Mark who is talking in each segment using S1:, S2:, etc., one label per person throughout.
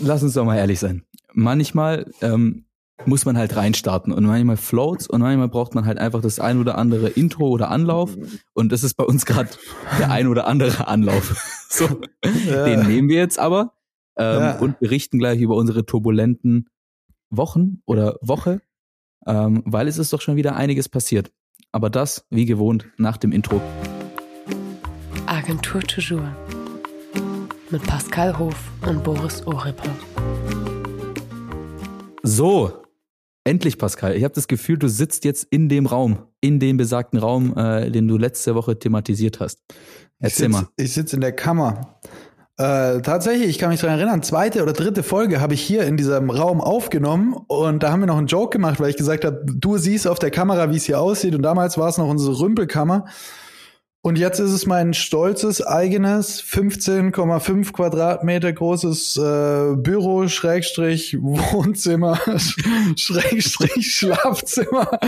S1: lass uns doch mal ehrlich sein. Manchmal ähm, muss man halt reinstarten und manchmal floats und manchmal braucht man halt einfach das ein oder andere Intro oder Anlauf und das ist bei uns gerade der ein oder andere Anlauf. so,
S2: Ja.
S1: den nehmen wir jetzt aber ähm,
S2: Ja.
S1: und berichten gleich über unsere turbulenten Wochen oder Woche, ähm, weil es ist doch schon wieder einiges passiert. Aber das, wie gewohnt, nach dem Intro.
S3: Agentur Toujours. Mit Pascal Hof und Boris Oripper.
S1: So, endlich, Pascal. Ich habe das Gefühl, du sitzt jetzt in dem Raum, in dem besagten Raum, äh, den du letzte Woche thematisiert hast. Erzähl
S2: ich
S1: mal.
S2: sitz, Ich sitze in der Kammer. Äh, tatsächlich, ich kann mich daran erinnern, zweite oder dritte Folge habe ich hier in diesem Raum aufgenommen und da haben wir noch einen Joke gemacht, weil ich gesagt habe, du siehst auf der Kamera, wie es hier aussieht und damals war es noch unsere Rümpelkammer und jetzt ist es mein stolzes eigenes 15,5 Quadratmeter großes äh, Büro Schrägstrich Wohnzimmer Schrägstrich Schlafzimmer.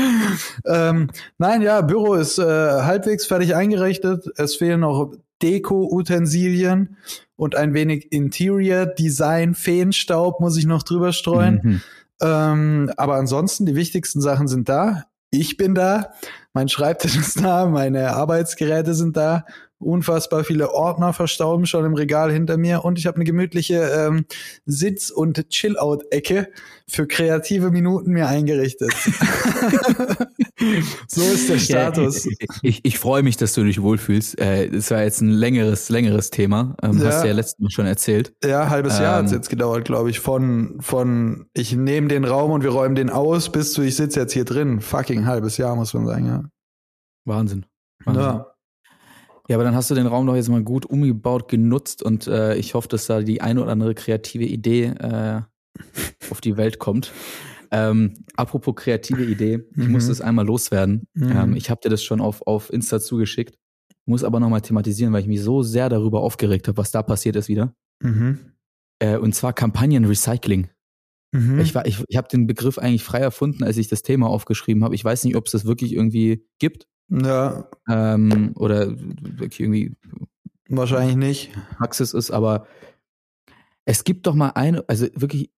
S2: ähm, nein, ja, Büro ist äh, halbwegs fertig eingerichtet. Es fehlen noch Deko-Utensilien und ein wenig Interior Design. Feenstaub muss ich noch drüber streuen.
S1: Mhm.
S2: Ähm, aber ansonsten, die wichtigsten Sachen sind da. Ich bin da, mein Schreibtisch ist da, meine Arbeitsgeräte sind da, unfassbar viele Ordner verstauben schon im Regal hinter mir und ich habe eine gemütliche ähm, Sitz- und Chill-Out-Ecke für kreative Minuten mir eingerichtet. so ist der Status.
S1: Ja, ich ich, freue mich, dass du dich wohlfühlst. Äh, das war jetzt ein längeres, längeres Thema. Ähm,
S2: Ja.
S1: Hast du ja letztes Mal schon erzählt.
S2: Ja, halbes Jahr
S1: Ähm,
S2: hat's jetzt gedauert, glaube ich. Von, von ich nehme den Raum und wir räumen den aus, bis zu ich sitze jetzt hier drin. Fucking halbes Jahr, muss man sagen, ja.
S1: Wahnsinn. Wahnsinn.
S2: Ja.
S1: Ja, aber dann hast du den Raum doch jetzt mal gut umgebaut, genutzt und äh, ich hoffe, dass da die eine oder andere kreative Idee äh, auf die Welt kommt. Ähm, apropos kreative Idee, ich
S2: Mhm.
S1: muss das einmal loswerden.
S2: Mhm.
S1: Ähm, ich habe dir das schon auf, auf Insta zugeschickt, muss aber nochmal thematisieren, weil ich mich so sehr darüber aufgeregt habe, was da passiert ist wieder.
S2: Mhm.
S1: Äh, und zwar Kampagnenrecycling.
S2: Mhm.
S1: Ich, war- ich, ich habe den Begriff eigentlich frei erfunden, als ich das Thema aufgeschrieben habe. Ich weiß nicht, ob es das wirklich irgendwie gibt
S2: ja,
S1: ähm, oder wirklich irgendwie
S2: wahrscheinlich nicht.
S1: Praxis ist, aber es gibt doch mal eine, also wirklich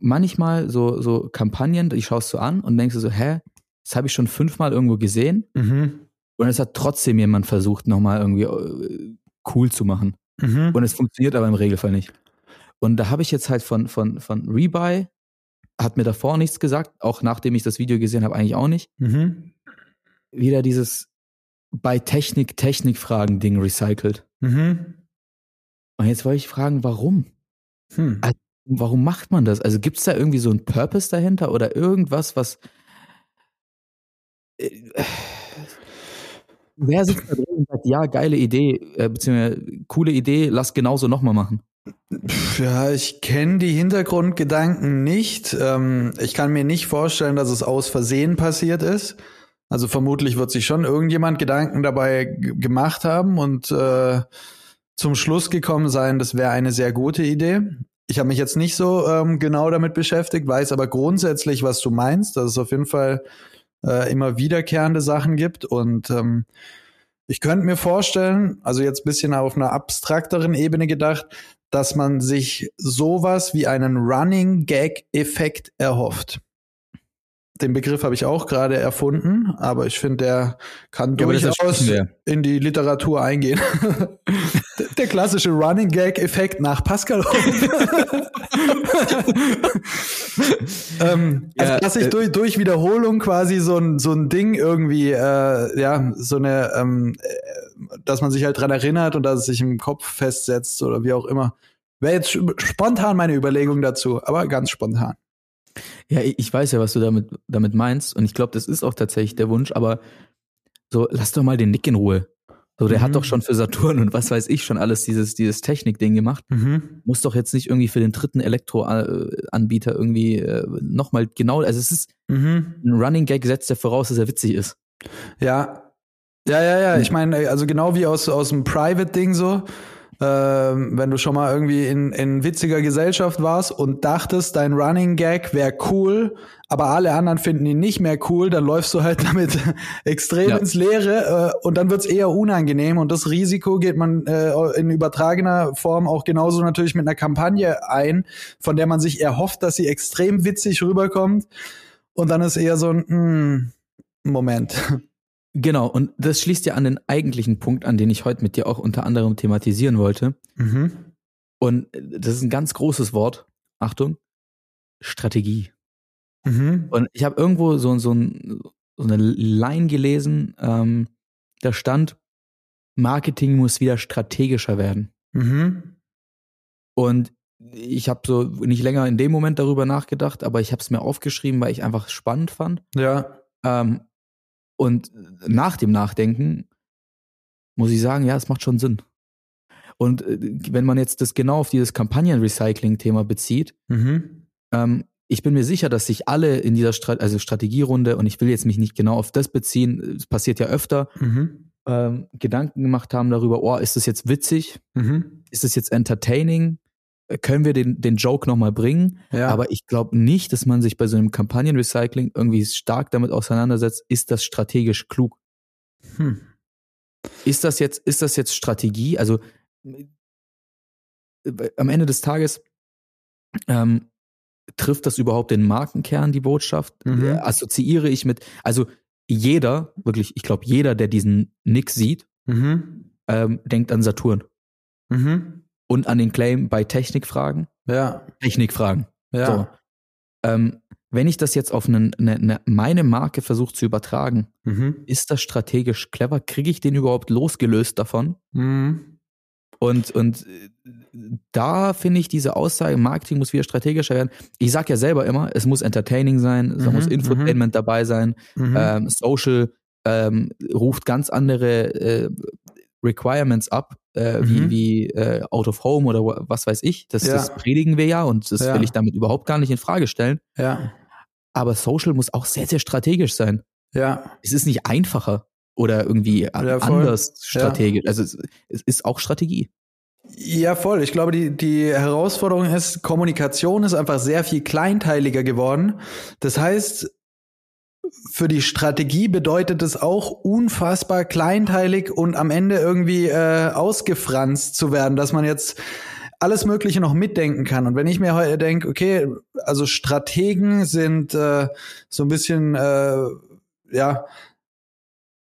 S1: manchmal so, so Kampagnen, die schaust du an und denkst du so, hä, das habe ich schon fünfmal irgendwo gesehen
S2: Mhm.
S1: und es hat trotzdem jemand versucht, nochmal irgendwie äh, cool zu machen.
S2: Mhm.
S1: Und es funktioniert aber im Regelfall nicht. Und da habe ich jetzt halt von, von, von Rebuy, hat mir davor nichts gesagt, auch nachdem ich das Video gesehen habe, eigentlich auch nicht.
S2: Mhm.
S1: Wieder dieses bei Technik, Technik-Fragen-Ding recycelt.
S2: Mhm.
S1: Und jetzt wollte ich fragen, warum?
S2: Hm.
S1: Warum macht man das? Also gibt es da irgendwie so einen Purpose dahinter oder irgendwas, was. Äh, Wer sitzt da drin und sagt, ja, geile Idee, äh, beziehungsweise coole Idee, lass genauso nochmal machen?
S2: Ja, ich kenne die Hintergrundgedanken nicht. Ähm, ich kann mir nicht vorstellen, dass es aus Versehen passiert ist. Also vermutlich wird sich schon irgendjemand Gedanken dabei gemacht haben und äh, zum Schluss gekommen sein, das wäre eine sehr gute Idee. Ich habe mich jetzt nicht so ähm, genau damit beschäftigt, weiß aber grundsätzlich, was du meinst, dass es auf jeden Fall äh, immer wiederkehrende Sachen gibt und ähm, ich könnte mir vorstellen, also jetzt ein bisschen auf einer abstrakteren Ebene gedacht, dass man sich sowas wie einen Running Gag Effekt erhofft. Den Begriff habe ich auch gerade erfunden, aber ich finde, der kann
S1: Ja,
S2: durchaus in die Literatur eingehen. Der- klassische Running Gag Effekt nach Pascal. ähm, also
S1: Ja,
S2: dass ich
S1: äh,
S2: durch, durch Wiederholung quasi so ein, so ein Ding irgendwie, äh, ja, so eine, ähm, äh, dass man sich halt dran erinnert und dass es sich im Kopf festsetzt oder wie auch immer. Wäre jetzt spontan meine Überlegung dazu, aber ganz spontan.
S1: Ja, ich weiß ja, was du damit, damit meinst und ich glaube, das ist auch tatsächlich der Wunsch, aber so, lass doch mal den Nick in Ruhe. So, der
S2: Mhm.
S1: hat doch schon für Saturn und was weiß ich schon alles dieses, dieses Technik-Ding gemacht. Muss doch jetzt nicht irgendwie für den dritten Elektroanbieter irgendwie äh, nochmal genau, also es ist
S2: Mhm.
S1: ein Running Gag setzt der voraus, dass er witzig ist.
S2: Ja. Ja, ja, ja. Ich meine, also genau wie aus, aus dem Private-Ding so. Ähm, wenn du schon mal irgendwie in, in witziger Gesellschaft warst und dachtest, dein Running Gag wäre cool, aber alle anderen finden ihn nicht mehr cool, dann läufst du halt damit extrem
S1: Ja.
S2: ins Leere äh, und dann wird's eher unangenehm und das Risiko geht man äh, in übertragener Form auch genauso natürlich mit einer Kampagne ein, von der man sich erhofft, dass sie extrem witzig rüberkommt und dann ist eher so ein hm, Moment.
S1: Genau, und das schließt ja an den eigentlichen Punkt an, den ich heute mit dir auch unter anderem thematisieren wollte.
S2: Mhm.
S1: Und das ist ein ganz großes Wort. Achtung, Strategie.
S2: Mhm.
S1: Und ich habe irgendwo so, so, ein, so eine Line gelesen, ähm, da stand, Marketing muss wieder strategischer werden.
S2: Mhm.
S1: Und ich habe so nicht länger in dem Moment darüber nachgedacht, aber ich habe es mir aufgeschrieben, weil ich einfach spannend fand.
S2: Ja.
S1: Ähm, und nach dem Nachdenken muss ich sagen, ja, es macht schon Sinn. Und äh, wenn man jetzt das genau auf dieses Kampagnen-Recycling-Thema bezieht,
S2: Mhm.
S1: ähm, ich bin mir sicher, dass sich alle in dieser Strat also Strategierunde, und ich will jetzt mich nicht genau auf das beziehen, es passiert ja öfter,
S2: Mhm.
S1: ähm, Gedanken gemacht haben darüber, oh, ist das jetzt witzig?
S2: Mhm.
S1: Ist das jetzt entertaining? Äh, Können wir den, den Joke nochmal bringen?
S2: Ja.
S1: Aber ich glaube nicht, dass man sich bei so einem Kampagnenrecycling irgendwie stark damit auseinandersetzt, ist das strategisch klug?
S2: hm.
S1: Ist das jetzt, ist das jetzt Strategie? Also äh, am Ende des Tages ähm, trifft das überhaupt den Markenkern, die Botschaft?
S2: Mhm.
S1: Äh, Assoziiere ich mit, also jeder, wirklich, ich glaube, jeder, der diesen Nick sieht,
S2: Mhm.
S1: ähm, denkt an Saturn
S2: Mhm.
S1: Und an den Claim bei Technikfragen.
S2: Ja.
S1: Technikfragen.
S2: Ja.
S1: So. Ähm, wenn ich das jetzt auf einen, eine, eine, meine Marke versuche zu übertragen,
S2: Mhm.
S1: ist das strategisch clever? Kriege ich den überhaupt losgelöst davon?
S2: Mhm.
S1: Und, und äh, da finde ich diese Aussage, Marketing muss wieder strategischer werden. Ich sag ja selber immer, es muss entertaining sein, es
S2: Mhm,
S1: muss Infotainment dabei sein,
S2: Mhm.
S1: ähm, Social ähm, ruft ganz andere äh, Requirements ab, äh,
S2: Mhm.
S1: wie, wie äh, Out of Home oder wa- was weiß ich. Das,
S2: Ja.
S1: das predigen wir ja und das
S2: Ja.
S1: will ich damit überhaupt gar nicht in Frage stellen.
S2: ja.
S1: Aber Social muss auch sehr, sehr strategisch sein.
S2: Ja.
S1: Es ist nicht einfacher oder irgendwie
S2: Ja,
S1: anders strategisch. Also es, es ist auch Strategie.
S2: Ja, voll. Ich glaube, die, die Herausforderung ist, Kommunikation ist einfach sehr viel kleinteiliger geworden. Das heißt, für die Strategie bedeutet es auch unfassbar kleinteilig und am Ende irgendwie äh, ausgefranst zu werden, dass man jetzt alles Mögliche noch mitdenken kann. Und wenn ich mir heute denke, okay, also Strategen sind äh, so ein bisschen, äh, ja,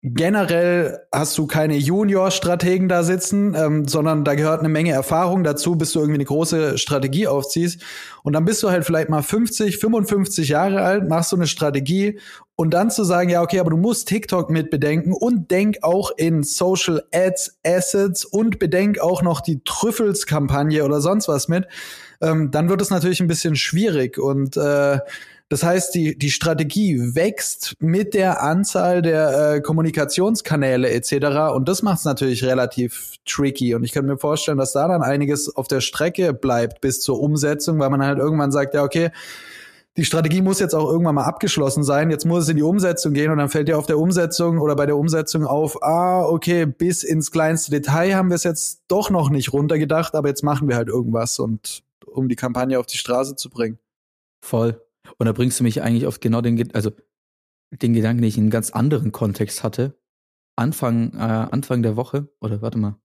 S2: generell hast du keine Junior-Strategen da sitzen, ähm, sondern da gehört eine Menge Erfahrung dazu, bis du irgendwie eine große Strategie aufziehst. Und dann bist du halt vielleicht mal 50, 55 Jahre alt, machst so eine Strategie und dann zu sagen, ja, okay, aber du musst TikTok mit bedenken und denk auch in Social Ads, Assets und bedenk auch noch die Trüffels-Kampagne oder sonst was mit, ähm, dann wird es natürlich ein bisschen schwierig und äh, das heißt, die, die Strategie wächst mit der Anzahl der äh, Kommunikationskanäle etc. Und das macht es natürlich relativ tricky. Und ich kann mir vorstellen, dass da dann einiges auf der Strecke bleibt bis zur Umsetzung, weil man halt irgendwann sagt, ja, okay, die Strategie muss jetzt auch irgendwann mal abgeschlossen sein. Jetzt muss es in die Umsetzung gehen und dann fällt dir auf der Umsetzung oder bei der Umsetzung auf, ah, okay, bis ins kleinste Detail haben wir es jetzt doch noch nicht runtergedacht, aber jetzt machen wir halt irgendwas und um die Kampagne auf die Straße zu bringen.
S1: Voll. Und da bringst du mich eigentlich auf genau den, also den Gedanken, den ich in einem ganz anderen Kontext hatte. Anfang, äh, Anfang der Woche, oder warte mal,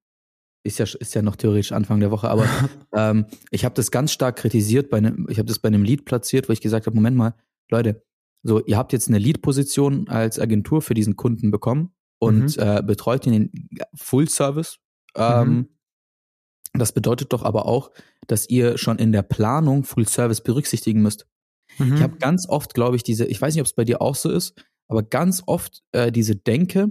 S1: ist ja, ist ja noch theoretisch Anfang der Woche, aber ähm, ich habe das ganz stark kritisiert, bei einem, ich habe das bei einem Lied platziert, wo ich gesagt habe, Moment mal, Leute, so, ihr habt jetzt eine Lead-Position als Agentur für diesen Kunden bekommen und
S2: Mhm.
S1: äh, betreut ihn in Full Service. Ähm,
S2: Mhm.
S1: Das bedeutet doch aber auch, dass ihr schon in der Planung Full Service berücksichtigen müsst.
S2: Mhm.
S1: Ich habe ganz oft, glaube ich, diese, ich weiß nicht, ob es bei dir auch so ist, aber ganz oft äh, diese Denke,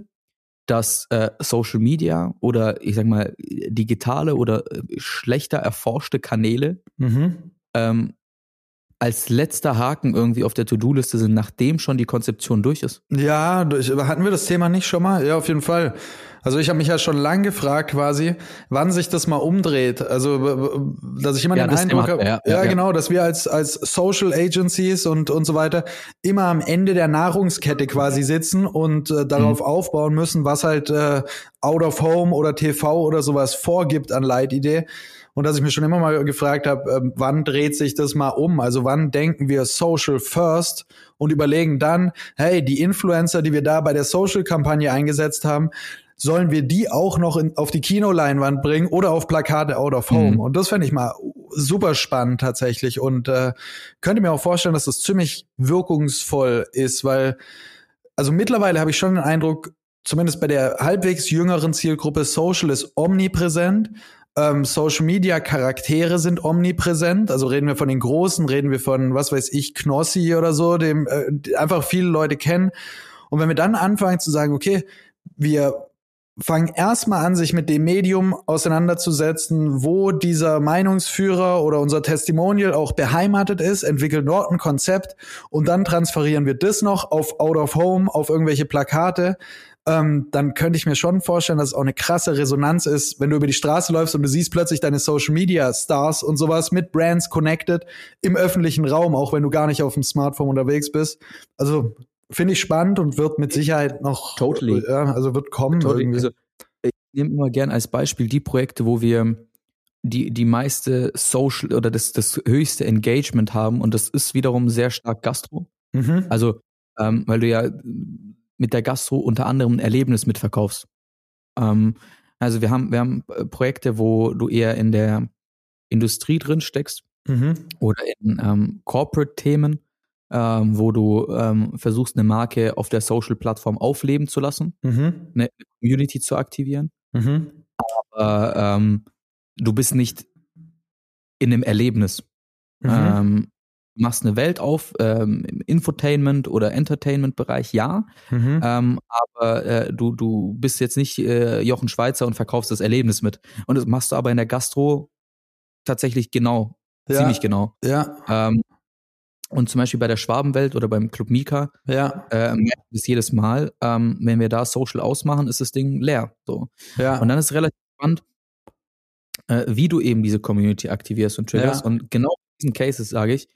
S1: dass äh, Social Media oder ich sag mal digitale oder äh, schlechter erforschte Kanäle
S2: Mhm.
S1: ähm, als letzter Haken irgendwie auf der To-Do-Liste sind, nachdem schon die Konzeption durch ist.
S2: Ja, durch, hatten wir das Thema nicht schon mal? Ja, auf jeden Fall. Also ich habe mich ja schon lang gefragt quasi, wann sich das mal umdreht. Also dass ich immer ja, den Eindruck habe, ja, ja, ja, genau, dass wir als als Social Agencies und und so weiter immer am Ende der Nahrungskette quasi sitzen und äh, darauf mhm. aufbauen müssen, was halt äh, Out of Home oder TV oder sowas vorgibt an Leitidee. Und dass ich mir schon immer mal gefragt habe, äh, wann dreht sich das mal um? Also wann denken wir Social First und überlegen dann, hey, die Influencer, die wir da bei der Social-Kampagne eingesetzt haben, sollen wir die auch noch in, auf die Kinoleinwand bringen oder auf Plakate out of home? Mhm. Und das fände ich mal super spannend tatsächlich und äh, könnte mir auch vorstellen, dass das ziemlich wirkungsvoll ist, weil also mittlerweile habe ich schon den Eindruck, zumindest bei der halbwegs jüngeren Zielgruppe, Social ist omnipräsent. Ähm, Social Media Charaktere sind omnipräsent. Also reden wir von den Großen, reden wir von, was weiß ich, Knossi oder so, dem äh, einfach viele Leute kennen. Und wenn wir dann anfangen zu sagen, okay, wir fangen erstmal an, sich mit dem Medium auseinanderzusetzen, wo dieser Meinungsführer oder unser Testimonial auch beheimatet ist, entwickeln dort ein Konzept und dann transferieren wir das noch auf Out of Home, auf irgendwelche Plakate. Ähm, dann könnte ich mir schon vorstellen, dass es auch eine krasse Resonanz ist, wenn du über die Straße läufst und du siehst plötzlich deine Social Media Stars und sowas mit Brands connected im öffentlichen Raum, auch wenn du gar nicht auf dem Smartphone unterwegs bist. Also Finde ich spannend und wird mit Sicherheit noch.
S1: Totally.
S2: Ja, also wird kommen. Totally. Also,
S1: ich nehme immer gern als Beispiel die Projekte, wo wir die, die meiste Social oder das, das höchste Engagement haben und das ist wiederum sehr stark Gastro. Mhm. Also, ähm, weil du ja mit der Gastro unter anderem ein Erlebnis mitverkaufst. Ähm, also wir haben, wir haben äh, Projekte, wo du eher in der Industrie drin steckst mhm. oder in ähm, Corporate-Themen ähm, wo du ähm, versuchst, eine Marke auf der Social-Plattform aufleben zu lassen, mhm. eine Community zu aktivieren. Mhm. Aber ähm, du bist nicht in einem Erlebnis. Mhm. Ähm, machst eine Welt auf, ähm, im Infotainment oder Entertainment-Bereich, ja. Mhm. Ähm, aber äh, du, du bist jetzt nicht äh, Jochen Schweizer und verkaufst das Erlebnis mit. Und das machst du aber in der Gastro tatsächlich genau, ja. ziemlich genau.
S2: Ja.
S1: Und zum Beispiel bei der Schwabenwelt oder beim Club Mika,
S2: ja.
S1: äh, es jedes Mal, ähm, wenn wir da Social ausmachen, ist das Ding leer. So.
S2: Ja.
S1: Und dann ist es relativ spannend, äh, wie du eben diese Community aktivierst und triggerst. Ja. Und genau in diesen Cases sage ich,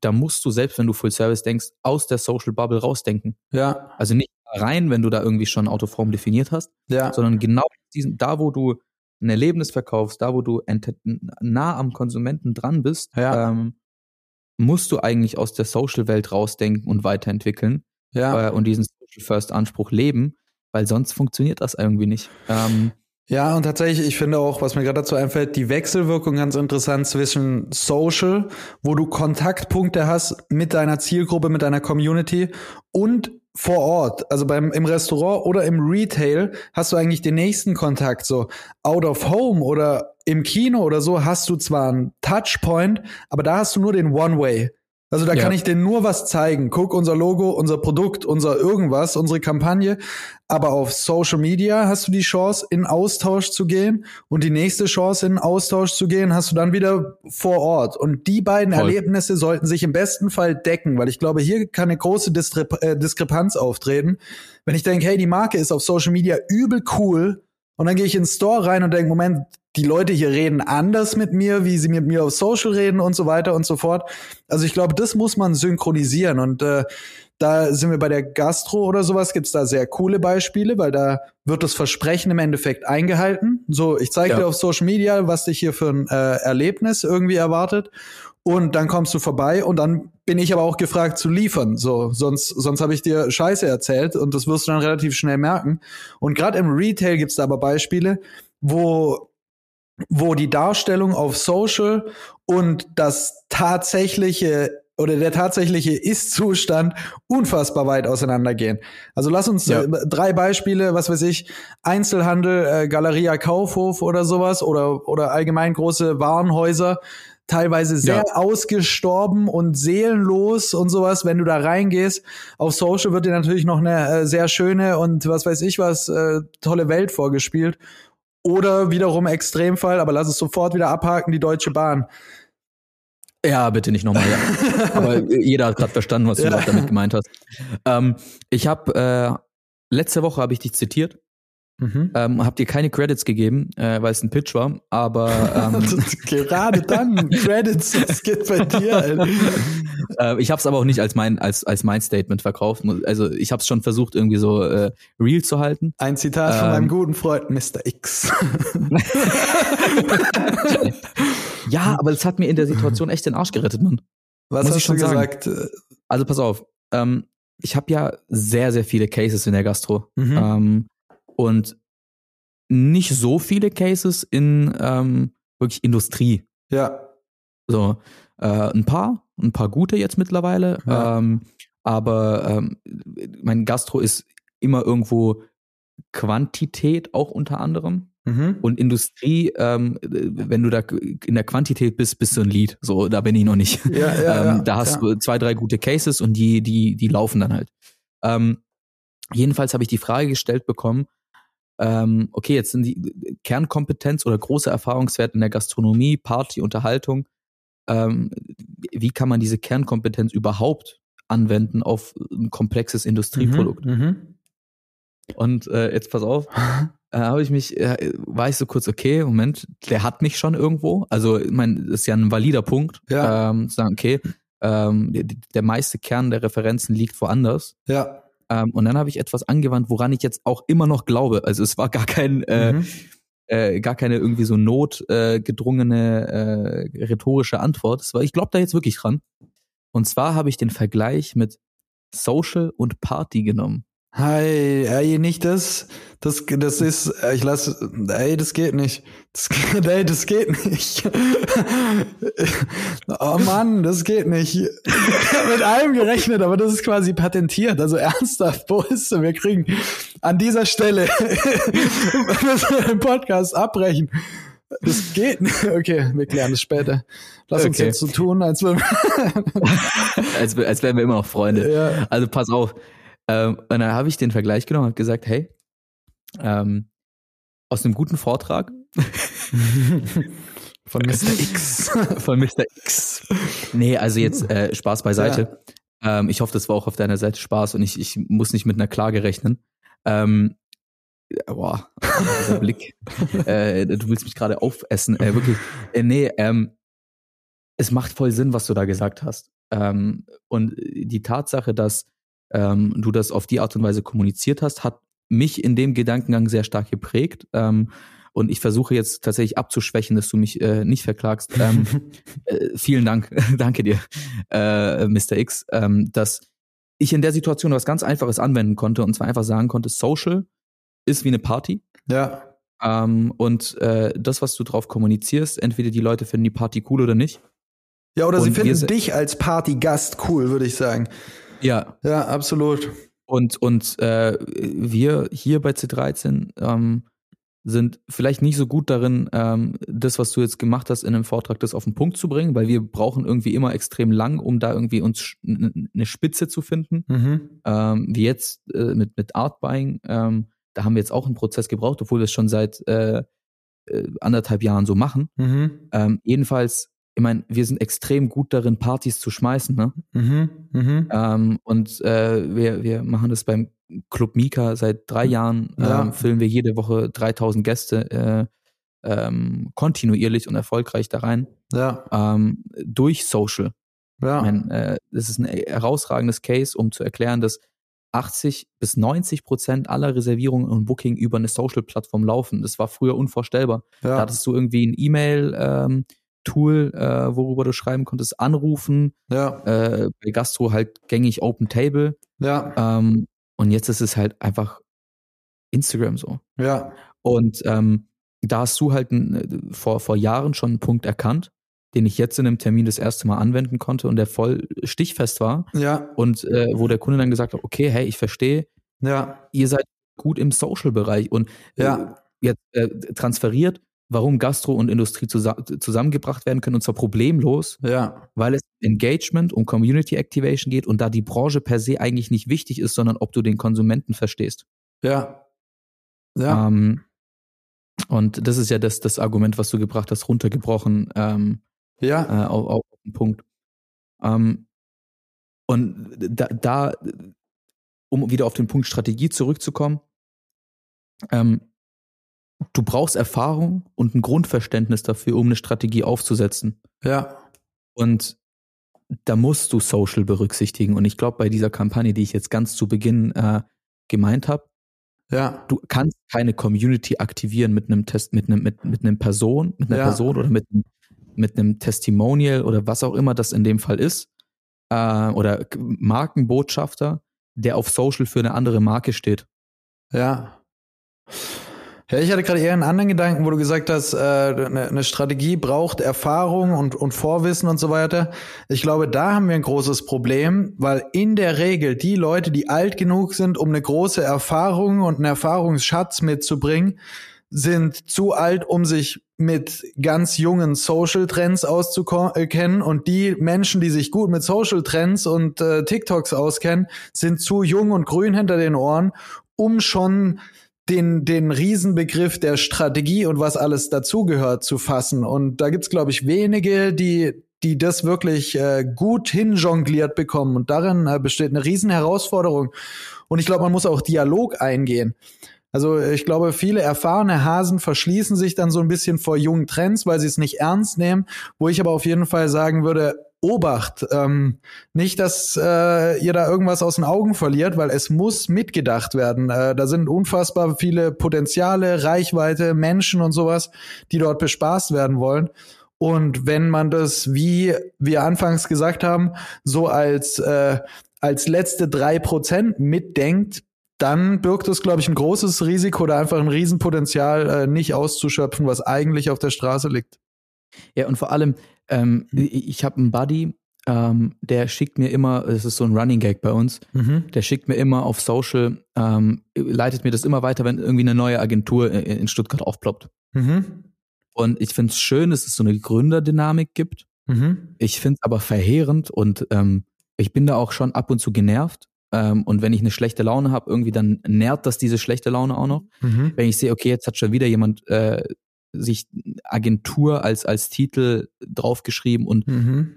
S1: da musst du selbst, wenn du Full Service denkst, aus der Social Bubble rausdenken.
S2: Ja.
S1: Also nicht rein, wenn du da irgendwie schon Autoform definiert hast,
S2: ja.
S1: sondern genau diesen, da, wo du ein Erlebnis verkaufst, da, wo du nah am Konsumenten dran bist,
S2: ja.
S1: ähm, musst du eigentlich aus der Social-Welt rausdenken und weiterentwickeln
S2: ja.
S1: Äh, und diesen Social-First-Anspruch leben, weil sonst funktioniert das irgendwie nicht. Ähm,
S2: ja, und tatsächlich, ich finde auch, was mir gerade dazu einfällt, die Wechselwirkung ganz interessant zwischen Social, wo du Kontaktpunkte hast mit deiner Zielgruppe, mit deiner Community und vor Ort, also beim im Restaurant oder im Retail, hast du eigentlich den nächsten Kontakt. So out of home oder im Kino oder so hast du zwar einen Touchpoint, aber da hast du nur den One-Way. Also da ja. kann ich dir nur was zeigen. Guck, unser Logo, unser Produkt, unser irgendwas, unsere Kampagne. Aber auf Social Media hast du die Chance, in Austausch zu gehen. Und die nächste Chance, in Austausch zu gehen, hast du dann wieder vor Ort. Und die beiden Voll. Erlebnisse sollten sich im besten Fall decken, weil ich glaube, hier kann eine große Distre äh, Diskrepanz auftreten. Wenn ich denke, hey, die Marke ist auf Social Media übel cool, und dann gehe ich ins Store rein und denke, Moment, die Leute hier reden anders mit mir, wie sie mit mir auf Social reden und so weiter und so fort. Also ich glaube, das muss man synchronisieren und äh, da sind wir bei der Gastro oder sowas, gibt's da sehr coole Beispiele, weil da wird das Versprechen im Endeffekt eingehalten. So, ich zeige ja. dir auf Social Media, was dich hier für ein äh, Erlebnis irgendwie erwartet. Und dann kommst du vorbei und dann bin ich aber auch gefragt zu liefern. So, sonst, sonst habe ich dir Scheiße erzählt und das wirst du dann relativ schnell merken. Und gerade im Retail gibt's da aber Beispiele, wo wo die Darstellung auf Social und das tatsächliche oder der tatsächliche Ist-Zustand unfassbar weit auseinandergehen. Also lass uns ja. äh, drei Beispiele, was weiß ich, Einzelhandel, äh, Galeria Kaufhof oder sowas oder, oder allgemein große Warenhäuser, teilweise sehr ja. ausgestorben und seelenlos und sowas. Wenn du da reingehst, auf Social wird dir natürlich noch eine äh, sehr schöne und was weiß ich was, äh, tolle Welt vorgespielt. Oder wiederum Extremfall, aber lass es sofort wieder abhaken, die Deutsche Bahn.
S1: Ja, bitte nicht nochmal. Ja. Aber jeder hat gerade verstanden, was du
S2: Ja.
S1: damit gemeint hast. Ähm, ich habe äh, letzte Woche habe ich dich zitiert,
S2: Mhm.
S1: ähm, hab dir keine Credits gegeben, äh, weil es ein Pitch war, aber ähm,
S2: Gerade dann, Credits, das geht bei dir.
S1: Äh, ich habe es aber auch nicht als mein als als mein Statement verkauft. Also ich habe es schon versucht irgendwie so äh, real zu halten.
S2: Ein Zitat von
S1: Ähm.
S2: meinem guten Freund Mr. X.
S1: Ja, aber es hat mir in der Situation echt den Arsch gerettet, Mann.
S2: Was
S1: Muss ich
S2: hast
S1: schon
S2: du
S1: sagen.
S2: gesagt?
S1: Also pass auf, ähm, ich habe ja sehr sehr viele Cases in der Gastro.
S2: Mhm.
S1: Ähm, und nicht so viele Cases in ähm, wirklich Industrie.
S2: Ja.
S1: So, äh, ein paar, ein paar gute jetzt mittlerweile.
S2: Ja.
S1: Ähm, aber ähm, mein Gastro ist immer irgendwo Quantität auch unter anderem.
S2: Mhm.
S1: Und Industrie, ähm, wenn du da in der Quantität bist, bist du ein Lied. So, da bin ich noch nicht.
S2: Ja, ja,
S1: ähm,
S2: ja,
S1: da hast du zwei, drei gute Cases und die, die, die laufen dann halt. Ähm, jedenfalls habe ich die Frage gestellt bekommen, ähm, okay, jetzt sind die Kernkompetenz oder große Erfahrungswert in der Gastronomie, Party, Unterhaltung. Ähm, wie kann man diese Kernkompetenz überhaupt anwenden auf ein komplexes Industrieprodukt?
S2: Mhm.
S1: Und äh, jetzt pass auf, äh, habe ich mich, äh, war ich so kurz, okay, Moment, der hat mich schon irgendwo. Also, ich meine, das ist ja ein valider Punkt,
S2: Ja.
S1: ähm, zu sagen, okay, ähm, der, der meiste Kern der Referenzen liegt woanders.
S2: Ja.
S1: Ähm, und dann habe ich etwas angewandt, woran ich jetzt auch immer noch glaube. Also es war gar kein, äh,
S2: Mhm.
S1: äh, gar keine irgendwie so notgedrungene äh, äh, rhetorische Antwort. Es war, ich glaube da jetzt wirklich dran. Und zwar habe ich den Vergleich mit Social und Party genommen.
S2: Hey, ey, nicht das. Das, das ist, äh, ich lasse, ey, das geht nicht. Das, ey, das geht nicht. Oh Mann, das geht nicht. Ich hab mit allem gerechnet, aber das ist quasi patentiert. Also ernsthaft, wo ist denn? Wir kriegen an dieser Stelle müssen wir den Podcast abbrechen. Das geht nicht. Okay, wir klären das später. Lass uns
S1: Okay.
S2: jetzt so tun, als würden
S1: als, als wären wir immer noch Freunde.
S2: Ja.
S1: Also pass auf. Ähm, und dann habe ich den Vergleich genommen und habe gesagt, hey, ähm, aus einem guten Vortrag
S2: von Mr. X.
S1: von Mr. X. Nee, also jetzt äh, Spaß beiseite. Ähm, ich hoffe, das war auch auf deiner Seite Spaß und ich, ich muss nicht mit einer Klage rechnen. Ähm, boah, dieser Blick. Äh, du willst mich gerade aufessen. Äh, wirklich. Äh, nee, ähm, es macht voll Sinn, was du da gesagt hast. Ähm, und die Tatsache, dass ähm, du das auf die Art und Weise kommuniziert hast, hat mich in dem Gedankengang sehr stark geprägt. Ähm, und ich versuche jetzt tatsächlich abzuschwächen, dass du mich äh, nicht verklagst. Ähm, äh, vielen Dank, danke dir, äh, Mr. X, ähm, dass ich in der Situation was ganz Einfaches anwenden konnte und zwar einfach sagen konnte, Social ist wie eine Party.
S2: ja.
S1: Ähm, und äh, das, was du drauf kommunizierst, entweder die Leute finden die Party cool oder nicht.
S2: Ja, oder sie
S1: Und wir
S2: finden dich als Partygast cool, würde ich sagen.
S1: Ja.
S2: Ja, absolut.
S1: Und, und äh, wir hier bei C13 ähm, sind vielleicht nicht so gut darin, ähm, das, was du jetzt gemacht hast, in einem Vortrag, das auf den Punkt zu bringen, weil wir brauchen irgendwie immer extrem lang, um da irgendwie uns eine Spitze zu finden.
S2: Mhm.
S1: Ähm, wie jetzt äh, mit, mit Art Buying, ähm, da haben wir jetzt auch einen Prozess gebraucht, obwohl wir es schon seit äh, äh, anderthalb Jahren so machen.
S2: Mhm.
S1: Ähm, jedenfalls, ich meine, wir sind extrem gut darin, Partys zu schmeißen, ne?
S2: Mhm. Mhm.
S1: Ähm, und äh, wir, wir machen das beim Club Mika seit drei Jahren,
S2: Ja.
S1: ähm, füllen wir jede Woche 3000 Gäste äh, ähm, kontinuierlich und erfolgreich da rein,
S2: Ja.
S1: ähm, durch Social.
S2: Ja.
S1: Ich mein, äh, das ist ein herausragendes Case, um zu erklären, dass 80 bis 90 Prozent aller Reservierungen und Booking über eine Social-Plattform laufen. Das war früher unvorstellbar. Da
S2: ja.
S1: hattest du irgendwie ein E-Mail-Tool, äh, worüber du schreiben konntest, anrufen,
S2: Ja.
S1: äh, bei Gastro halt gängig Open Table.
S2: Ja.
S1: Ähm, und jetzt ist es halt einfach Instagram so.
S2: Ja.
S1: Und ähm, da hast du halt ein, vor, vor Jahren schon einen Punkt erkannt, den ich jetzt in einem Termin das erste Mal anwenden konnte und der voll stichfest war.
S2: Ja.
S1: Und äh, wo der Kunde dann gesagt hat, okay, hey, ich verstehe,
S2: Ja.
S1: ihr seid gut im Social-Bereich und äh,
S2: Ja.
S1: jetzt äh, transferiert, warum Gastro und Industrie zusa zusammengebracht werden können und zwar problemlos,
S2: Ja.
S1: weil es um Engagement und Community Activation geht und da die Branche per se eigentlich nicht wichtig ist, sondern ob du den Konsumenten verstehst.
S2: Ja. Ja.
S1: Ähm, und das ist ja das, das Argument, was du gebracht hast, runtergebrochen. Ähm,
S2: Ja.
S1: Äh, auf, auf den Punkt. Ähm, und da, da, um wieder auf den Punkt Strategie zurückzukommen, ähm, du brauchst Erfahrung und ein Grundverständnis dafür, um eine Strategie aufzusetzen.
S2: Ja.
S1: Und da musst du Social berücksichtigen. Und ich glaube, bei dieser Kampagne, die ich jetzt ganz zu Beginn äh, gemeint habe,
S2: Ja.
S1: du kannst keine Community aktivieren mit einem Test, mit einem, mit, mit einem Person, mit einer
S2: Ja.
S1: Person oder mit, mit einem Testimonial oder was auch immer das in dem Fall ist, äh, oder Markenbotschafter, der auf Social für eine andere Marke steht.
S2: Ja. Ja, ich hatte gerade eher einen anderen Gedanken, wo du gesagt hast, äh, eine, eine Strategie braucht Erfahrung und, und Vorwissen und so weiter. Ich glaube, da haben wir ein großes Problem, weil in der Regel die Leute, die alt genug sind, um eine große Erfahrung und einen Erfahrungsschatz mitzubringen, sind zu alt, um sich mit ganz jungen Social Trends auszukennen und die Menschen, die sich gut mit Social Trends und äh, TikToks auskennen, sind zu jung und grün hinter den Ohren, um schon den, den Riesenbegriff der Strategie und was alles dazugehört zu fassen. Und da gibt's glaube ich, wenige, die, die das wirklich äh, gut hinjongliert bekommen. Und darin äh, besteht eine riesen Herausforderung. Und ich glaube, man muss auch Dialog eingehen. Also ich glaube, viele erfahrene Hasen verschließen sich dann so ein bisschen vor jungen Trends, weil sie es nicht ernst nehmen. Wo ich aber auf jeden Fall sagen würde, Obacht, ähm, nicht, dass äh, ihr da irgendwas aus den Augen verliert, weil es muss mitgedacht werden. Äh, da sind unfassbar viele Potenziale, Reichweite, Menschen und sowas, die dort bespaßt werden wollen. Und wenn man das, wie wir anfangs gesagt haben, so als äh, als letzte drei Prozent mitdenkt, dann birgt es, glaube ich, ein großes Risiko, da einfach ein Riesenpotenzial äh, nicht auszuschöpfen, was eigentlich auf der Straße liegt.
S1: Ja, und vor allem, ähm, ich ich habe einen Buddy, ähm, der schickt mir immer, es ist so ein Running Gag bei uns, der schickt mir immer auf Social, ähm, leitet mir das immer weiter, wenn irgendwie eine neue Agentur in Stuttgart aufploppt.
S2: Mhm.
S1: Und ich finde es schön, dass es so eine Gründerdynamik gibt.
S2: Mhm.
S1: Ich finde es aber verheerend und ähm, ich bin da auch schon ab und zu genervt. Ähm, und wenn ich eine schlechte Laune habe, irgendwie dann nährt das diese schlechte Laune auch noch.
S2: Mhm.
S1: Wenn ich sehe, okay, jetzt hat schon wieder jemand äh, sich Agentur als, als Titel draufgeschrieben und
S2: Mhm.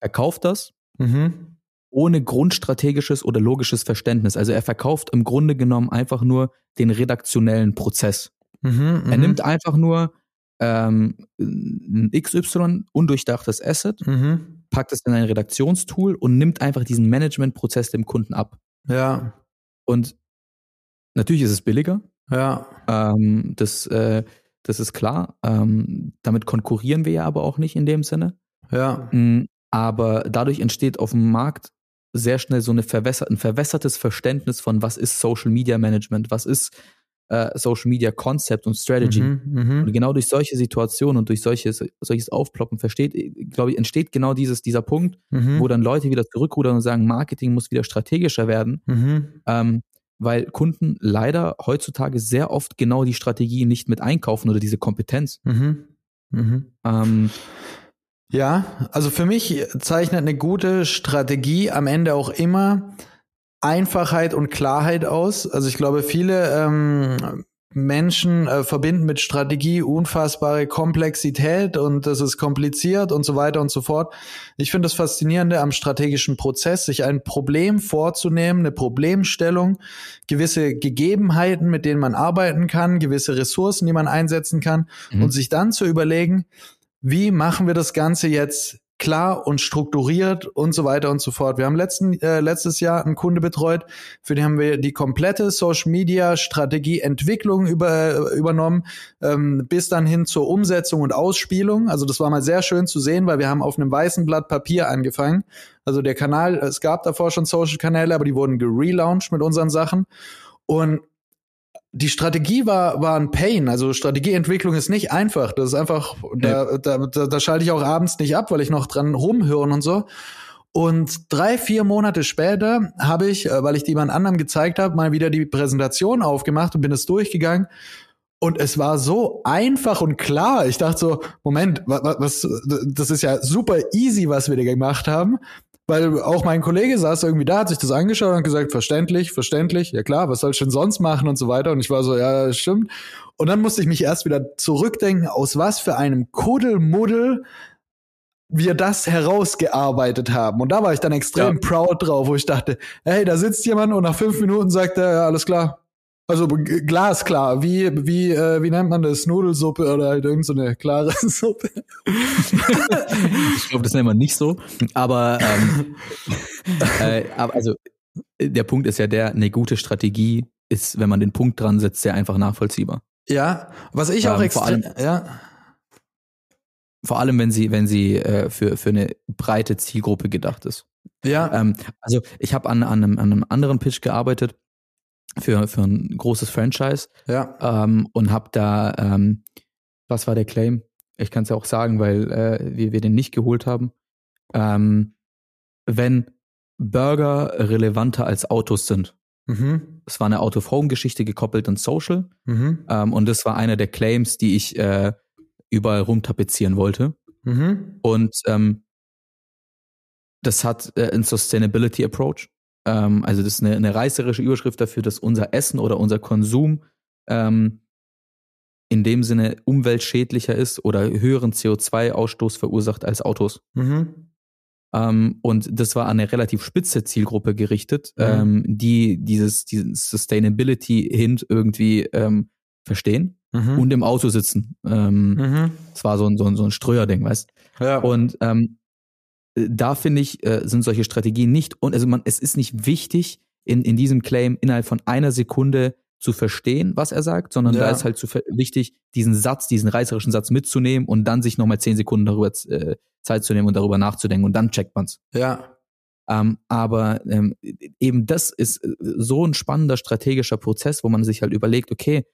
S1: verkauft das
S2: Mhm.
S1: ohne grundstrategisches oder logisches Verständnis. Also er verkauft im Grunde genommen einfach nur den redaktionellen Prozess.
S2: Mhm.
S1: Er nimmt einfach nur ähm, ein XY undurchdachtes Asset,
S2: Mhm.
S1: packt es in ein Redaktionstool und nimmt einfach diesen Managementprozess dem Kunden ab.
S2: Ja.
S1: Und natürlich ist es billiger,
S2: Ja.
S1: ähm, das, äh, das ist klar. Ähm, damit konkurrieren wir ja aber auch nicht in dem Sinne.
S2: Ja.
S1: Mm, Aber dadurch entsteht auf dem Markt sehr schnell so eine verwässert, ein verwässertes Verständnis von, was ist Social Media Management, was ist äh, Social Media Concept und Strategy.
S2: Mhm. Mhm.
S1: Und genau durch solche Situationen und durch solches, solches Aufploppen versteht, glaube ich, entsteht genau dieses, dieser Punkt,
S2: Mhm.
S1: wo dann Leute wieder zurückrudern und sagen, Marketing muss wieder strategischer werden,
S2: Mhm.
S1: ähm, weil Kunden leider heutzutage sehr oft genau die Strategie nicht mit einkaufen oder diese Kompetenz.
S2: Mhm. Mhm.
S1: Ähm,
S2: Ja, also für mich zeichnet eine gute Strategie am Ende auch immer Einfachheit und Klarheit aus. Also ich glaube, viele ähm, Menschen äh, verbinden mit Strategie unfassbare Komplexität und das ist kompliziert und so weiter und so fort. Ich finde das Faszinierende am strategischen Prozess, sich ein Problem vorzunehmen, eine Problemstellung, gewisse Gegebenheiten, mit denen man arbeiten kann, gewisse Ressourcen, die man einsetzen kann
S1: Mhm.
S2: und sich dann zu überlegen, wie machen wir das Ganze jetzt klar und strukturiert und so weiter und so fort. Wir haben letzten, äh, letztes Jahr einen Kunde betreut, für den haben wir die komplette Social Media Strategie Entwicklung über, übernommen, ähm, bis dann hin zur Umsetzung und Ausspielung. Also das war mal sehr schön zu sehen, weil wir haben auf einem weißen Blatt Papier angefangen. Also der Kanal, es gab davor schon Social Kanäle, aber die wurden gelauncht mit unseren Sachen. Und die Strategie war, war ein Pain. Also Strategieentwicklung ist nicht einfach. Das ist einfach, da, da, da, da schalte ich auch abends nicht ab, weil ich noch dran rumhören und so. Und drei, vier Monate später habe ich, äh, weil ich die jemand anderem gezeigt habe, mal wieder die Präsentation aufgemacht und bin es durchgegangen. Und es war so einfach und klar. Ich dachte so, Moment, was, was das ist ja super easy, was wir da gemacht haben. Weil auch mein Kollege saß irgendwie da, hat sich das angeschaut und gesagt, verständlich, verständlich, ja klar, was soll ich denn sonst machen und so weiter. Und ich war so, ja, stimmt. Und dann musste ich mich erst wieder zurückdenken, aus was für einem Kuddelmuddel wir das herausgearbeitet haben. Und da war ich dann extrem ja. proud drauf, wo ich dachte, hey, da sitzt jemand und nach fünf Minuten sagt er, ja, alles klar. Also glasklar, wie, wie, äh, wie nennt man das? Nudelsuppe oder halt irgendeine so klare Suppe.
S1: ich glaube, das nennt man nicht so. Aber, ähm, äh, aber also der Punkt ist ja der, eine gute Strategie ist, wenn man den Punkt dran setzt, sehr einfach nachvollziehbar.
S2: Ja, was ich auch ähm, extrem, ja
S1: vor allem, wenn sie, wenn sie äh, für, für eine breite Zielgruppe gedacht ist.
S2: Ja.
S1: Ähm, also ich habe an, an, einem, an einem anderen Pitch gearbeitet für, für ein großes Franchise.
S2: Ja.
S1: Ähm, und habe da, ähm, was war der Claim? Ich kann es ja auch sagen, weil äh, wir, wir den nicht geholt haben. Ähm, wenn Burger relevanter als Autos sind. Mhm. Das war eine Out-of-Home-Geschichte gekoppelt an Social. Mhm. Ähm, und das war einer der Claims, die ich äh, überall rumtapezieren wollte. Mhm. Und ähm, das hat äh, ein Sustainability Approach. Ähm, also das ist eine, eine reißerische Überschrift dafür, dass unser Essen oder unser Konsum ähm, in dem Sinne umweltschädlicher ist oder höheren CO2-Ausstoß verursacht als Autos. Mhm. Ähm, und das war an eine relativ spitze Zielgruppe gerichtet, mhm. ähm, die dieses, diesen Sustainability-Hint irgendwie ähm, verstehen mhm. und im Auto sitzen. Ähm, mhm. Das war so ein, so ein, so ein Ströer-Ding, weißt
S2: Ja.
S1: Und ähm, da finde ich, äh, sind solche Strategien nicht, und also man, es ist nicht wichtig, in, in diesem Claim innerhalb von einer Sekunde zu verstehen, was er sagt, sondern ja. da ist halt zu wichtig, diesen Satz, diesen reißerischen Satz mitzunehmen und dann sich nochmal zehn Sekunden darüber äh, Zeit zu nehmen und darüber nachzudenken und dann checkt man's.
S2: Ja.
S1: Ähm, aber ähm, eben das ist äh, so ein spannender strategischer Prozess, wo man sich halt überlegt, okay,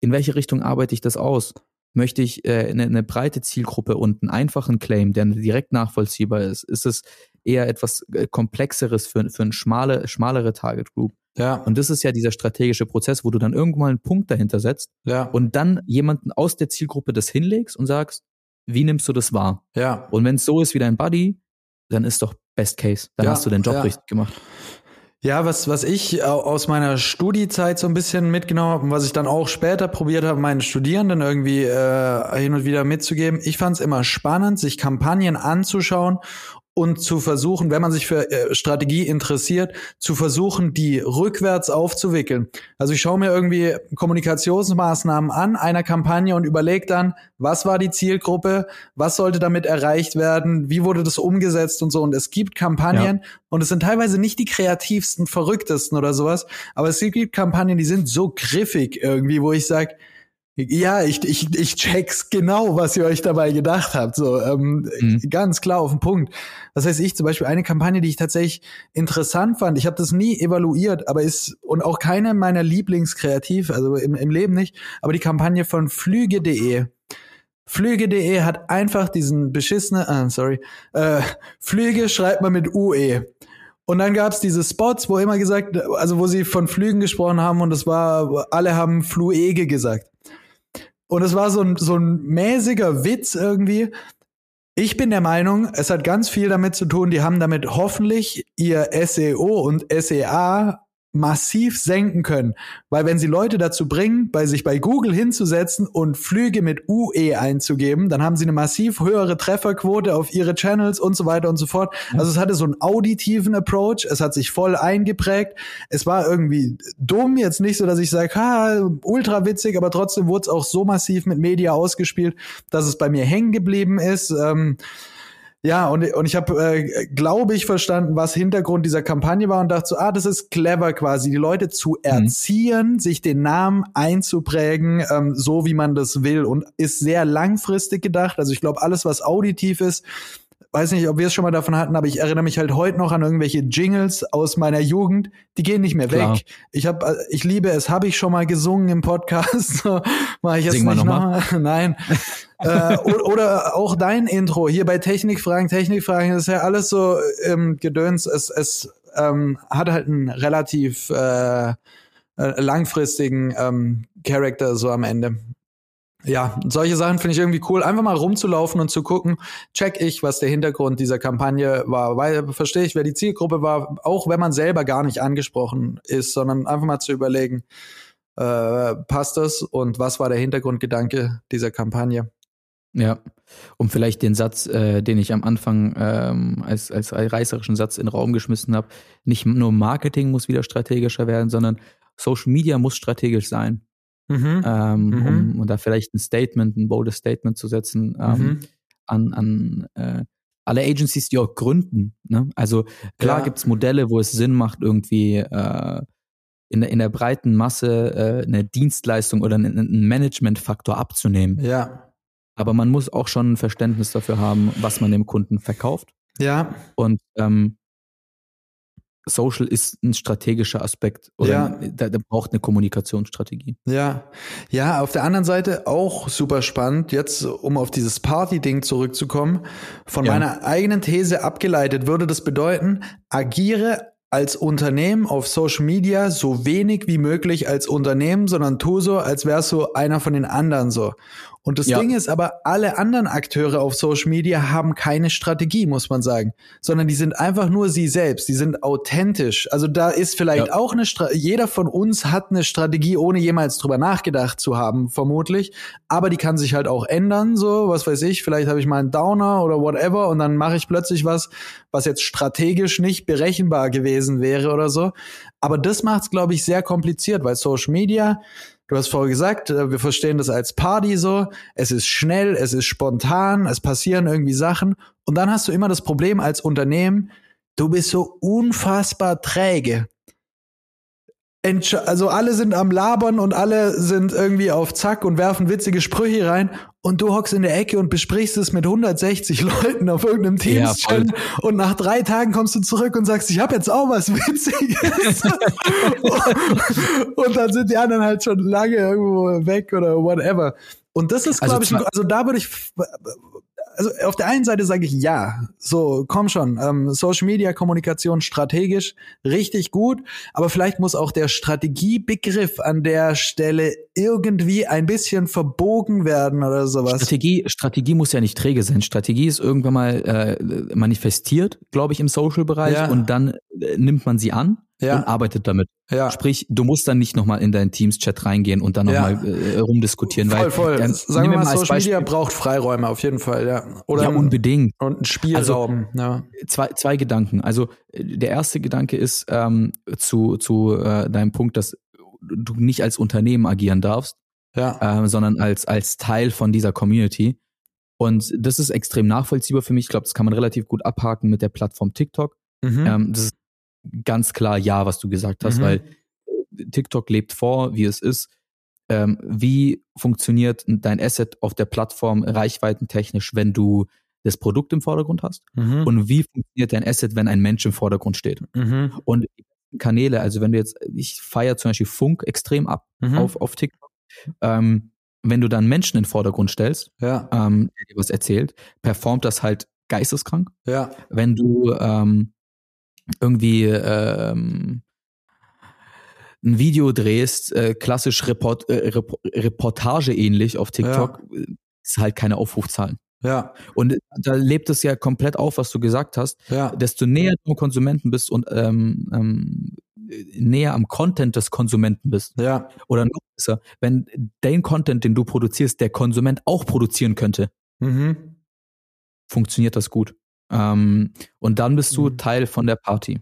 S1: in welche Richtung arbeite ich das aus? Möchte ich äh, eine, eine breite Zielgruppe und einen einfachen Claim, der direkt nachvollziehbar ist? Ist es eher etwas äh, Komplexeres für, für eine schmale, schmalere Target Group?
S2: Ja.
S1: Und das ist ja dieser strategische Prozess, wo du dann irgendwann einen Punkt dahinter setzt
S2: ja.
S1: und dann jemanden aus der Zielgruppe das hinlegst und sagst, wie nimmst du das wahr?
S2: Ja.
S1: Und wenn es so ist wie dein Buddy, dann ist doch Best Case. Dann
S2: ja,
S1: hast du den Job
S2: ja.
S1: richtig gemacht.
S2: Ja, was, was ich aus meiner Studiezeit so ein bisschen mitgenommen habe und was ich dann auch später probiert habe, meinen Studierenden irgendwie äh, hin und wieder mitzugeben, ich fand es immer spannend, sich Kampagnen anzuschauen und zu versuchen, wenn man sich für äh, Strategie interessiert, zu versuchen, die rückwärts aufzuwickeln. Also ich schaue mir irgendwie Kommunikationsmaßnahmen an einer Kampagne und überlege dann, was war die Zielgruppe, was sollte damit erreicht werden, wie wurde das umgesetzt und so. Und es gibt Kampagnen ja. und es sind teilweise nicht die kreativsten, verrücktesten oder sowas, aber es gibt Kampagnen, die sind so griffig irgendwie, wo ich sage, ja, ich, ich, ich check's genau, was ihr euch dabei gedacht habt. So, ähm, mhm. ganz klar auf den Punkt. Das heißt, ich zum Beispiel eine Kampagne, die ich tatsächlich interessant fand, ich habe das nie evaluiert, aber ist und auch keine meiner Lieblingskreativ, also im, im Leben nicht, aber die Kampagne von Flüge.de. Flüge.de hat einfach diesen beschissene, ah, sorry, äh, Flüge schreibt man mit UE. Und dann gab's diese Spots, wo immer gesagt, also wo sie von Flügen gesprochen haben und es war, alle haben Fluege gesagt. Und es war so ein, so ein mäßiger Witz irgendwie. Ich bin der Meinung, es hat ganz viel damit zu tun, die haben damit hoffentlich ihr SEO und SEA massiv senken können. Weil wenn sie Leute dazu bringen, bei sich bei Google hinzusetzen und Flüge mit UE einzugeben, dann haben sie eine massiv höhere Trefferquote auf ihre Channels und so weiter und so fort. Also es hatte so einen auditiven Approach, es hat sich voll eingeprägt. Es war irgendwie dumm, jetzt nicht so, dass ich sage, ha, ultra witzig, aber trotzdem wurde es auch so massiv mit Media ausgespielt, dass es bei mir hängen geblieben ist. Ähm, ja, und, und ich habe, äh, glaube ich, verstanden, was Hintergrund dieser Kampagne war und dachte so, ah, das ist clever quasi, die Leute zu mhm. erziehen, mhm. sich den Namen einzuprägen, ähm, so wie man das will und ist sehr langfristig gedacht. Also ich glaube, alles, was auditiv ist, weiß nicht, ob wir es schon mal davon hatten, aber ich erinnere mich halt heute noch an irgendwelche Jingles aus meiner Jugend, die gehen nicht mehr Klar. weg. Ich habe, äh, ich liebe es, habe ich schon mal gesungen im Podcast, so, mache ich jetzt Sing nicht nochmal. Noch Nein. äh, oder, auch dein Intro hier bei Technikfragen, Technikfragen, das ist ja alles so ähm, Gedöns. Es, es ähm, hat halt einen relativ äh, äh langfristigen ähm, Charakter so am Ende ja, solche Sachen finde ich irgendwie cool. Einfach mal rumzulaufen und zu gucken, check ich, was der Hintergrund dieser Kampagne war, weil verstehe ich, wer die Zielgruppe war, auch wenn man selber gar nicht angesprochen ist, sondern einfach mal zu überlegen, äh, passt das und was war der Hintergrundgedanke dieser Kampagne?
S1: Ja, um vielleicht den Satz, äh, den ich am Anfang ähm, als, als reißerischen Satz in den Raum geschmissen habe, nicht nur Marketing muss wieder strategischer werden, sondern Social Media muss strategisch sein.
S2: Mhm.
S1: Ähm,
S2: Mhm.
S1: um, und da vielleicht ein Statement, ein boldes Statement zu setzen ähm,
S2: Mhm.
S1: an, an äh, alle Agencies, die auch gründen. Ne? Also klar
S2: Ja.
S1: gibt's Modelle, wo es Sinn macht, irgendwie äh, in, der- in der breiten Masse äh, eine Dienstleistung oder einen, einen Managementfaktor abzunehmen.
S2: Ja.
S1: Aber man muss auch schon ein Verständnis dafür haben, was man dem Kunden verkauft.
S2: Ja.
S1: Und ähm, Social ist ein strategischer Aspekt oder
S2: Ja.
S1: da, da braucht eine Kommunikationsstrategie.
S2: Ja, ja, auf der anderen Seite auch super spannend, jetzt um auf dieses Party-Ding zurückzukommen, von
S1: Ja.
S2: meiner eigenen These abgeleitet, würde das bedeuten, agiere als Unternehmen auf Social Media so wenig wie möglich als Unternehmen, sondern tu so, als wärst du einer von den anderen so. Und das
S1: Ja.
S2: Ding ist aber, alle anderen Akteure auf Social Media haben keine Strategie, muss man sagen, sondern die sind einfach nur sie selbst, die sind authentisch. Also da ist vielleicht
S1: Ja.
S2: auch eine Stra jeder von uns hat eine Strategie, ohne jemals drüber nachgedacht zu haben, vermutlich, aber die kann sich halt auch ändern, so, was weiß ich, vielleicht habe ich mal einen Downer oder whatever und dann mache ich plötzlich was, was jetzt strategisch nicht berechenbar gewesen wäre oder so. Aber das macht es, glaube ich, sehr kompliziert, weil Social Media, du hast vorher gesagt, äh, wir verstehen das als Party so, es ist schnell, es ist spontan, es passieren irgendwie Sachen und dann hast du immer das Problem als Unternehmen, du bist so unfassbar träge. Also alle sind am Labern und alle sind irgendwie auf Zack und werfen witzige Sprüche rein und du hockst in der Ecke und besprichst es mit 160 Leuten auf irgendeinem
S1: Ja, voll.
S2: Teams-Channel und nach drei Tagen kommst du zurück und sagst, ich habe jetzt auch was Witziges. und dann sind die anderen halt schon lange irgendwo weg oder whatever. Und das ist,
S1: Also
S2: glaube ich, ein-
S1: zwar-
S2: also da würde ich, also auf der einen Seite sage ich ja, so komm schon, ähm, Social Media Kommunikation strategisch richtig gut, aber vielleicht muss auch der Strategiebegriff an der Stelle irgendwie ein bisschen verbogen werden oder sowas.
S1: Strategie, Strategie muss ja nicht träge sein. Strategie ist irgendwann mal äh, manifestiert, glaube ich, im Social-Bereich
S2: Ja.
S1: und dann äh, nimmt man sie an
S2: Ja.
S1: und arbeitet damit.
S2: Ja.
S1: Sprich, du musst dann nicht nochmal in deinen Teams-Chat reingehen und dann
S2: Ja.
S1: nochmal äh, rumdiskutieren.
S2: Voll,
S1: weil,
S2: voll.
S1: ähm,
S2: Sagen wir mal, Social Media braucht Freiräume auf jeden Fall, ja. Oder
S1: ja, unbedingt.
S2: und ein Spielraum. ja.
S1: zwei, zwei Gedanken. Also äh, der erste Gedanke ist ähm, zu, zu äh, deinem Punkt, dass du nicht als Unternehmen agieren darfst,
S2: Ja.
S1: ähm, sondern als, als Teil von dieser Community. Und das ist extrem nachvollziehbar für mich. Ich glaube, das kann man relativ gut abhaken mit der Plattform TikTok.
S2: Mhm.
S1: Ähm, das ist ganz klar ja, was du gesagt hast,
S2: Mhm.
S1: weil äh, TikTok lebt vor, wie es ist. Ähm, wie funktioniert dein Asset auf der Plattform reichweitentechnisch, wenn du das Produkt im Vordergrund hast?
S2: Mhm.
S1: Und wie funktioniert dein Asset, wenn ein Mensch im Vordergrund steht?
S2: Mhm.
S1: Und Kanäle, also wenn du jetzt, ich feiere zum Beispiel Funk extrem ab
S2: Mhm.
S1: auf, auf TikTok. Ähm, wenn du dann Menschen in den Vordergrund stellst,
S2: Ja.
S1: ähm, der dir was erzählt, performt das halt geisteskrank.
S2: Ja.
S1: Wenn du ähm, irgendwie ähm, ein Video drehst, äh, klassisch Report, äh, Rep Reportage ähnlich auf TikTok, ist halt keine Aufrufzahlen.
S2: Ja.
S1: Und da lebt es ja komplett auf, was du gesagt hast.
S2: Ja.
S1: Desto näher du Konsumenten bist und ähm, ähm, näher am Content des Konsumenten bist,
S2: Ja.
S1: oder noch besser, wenn den Content, den du produzierst, der Konsument auch produzieren könnte,
S2: Mhm.
S1: funktioniert das gut. Ähm, und dann bist du
S2: Mhm.
S1: Teil von der Party.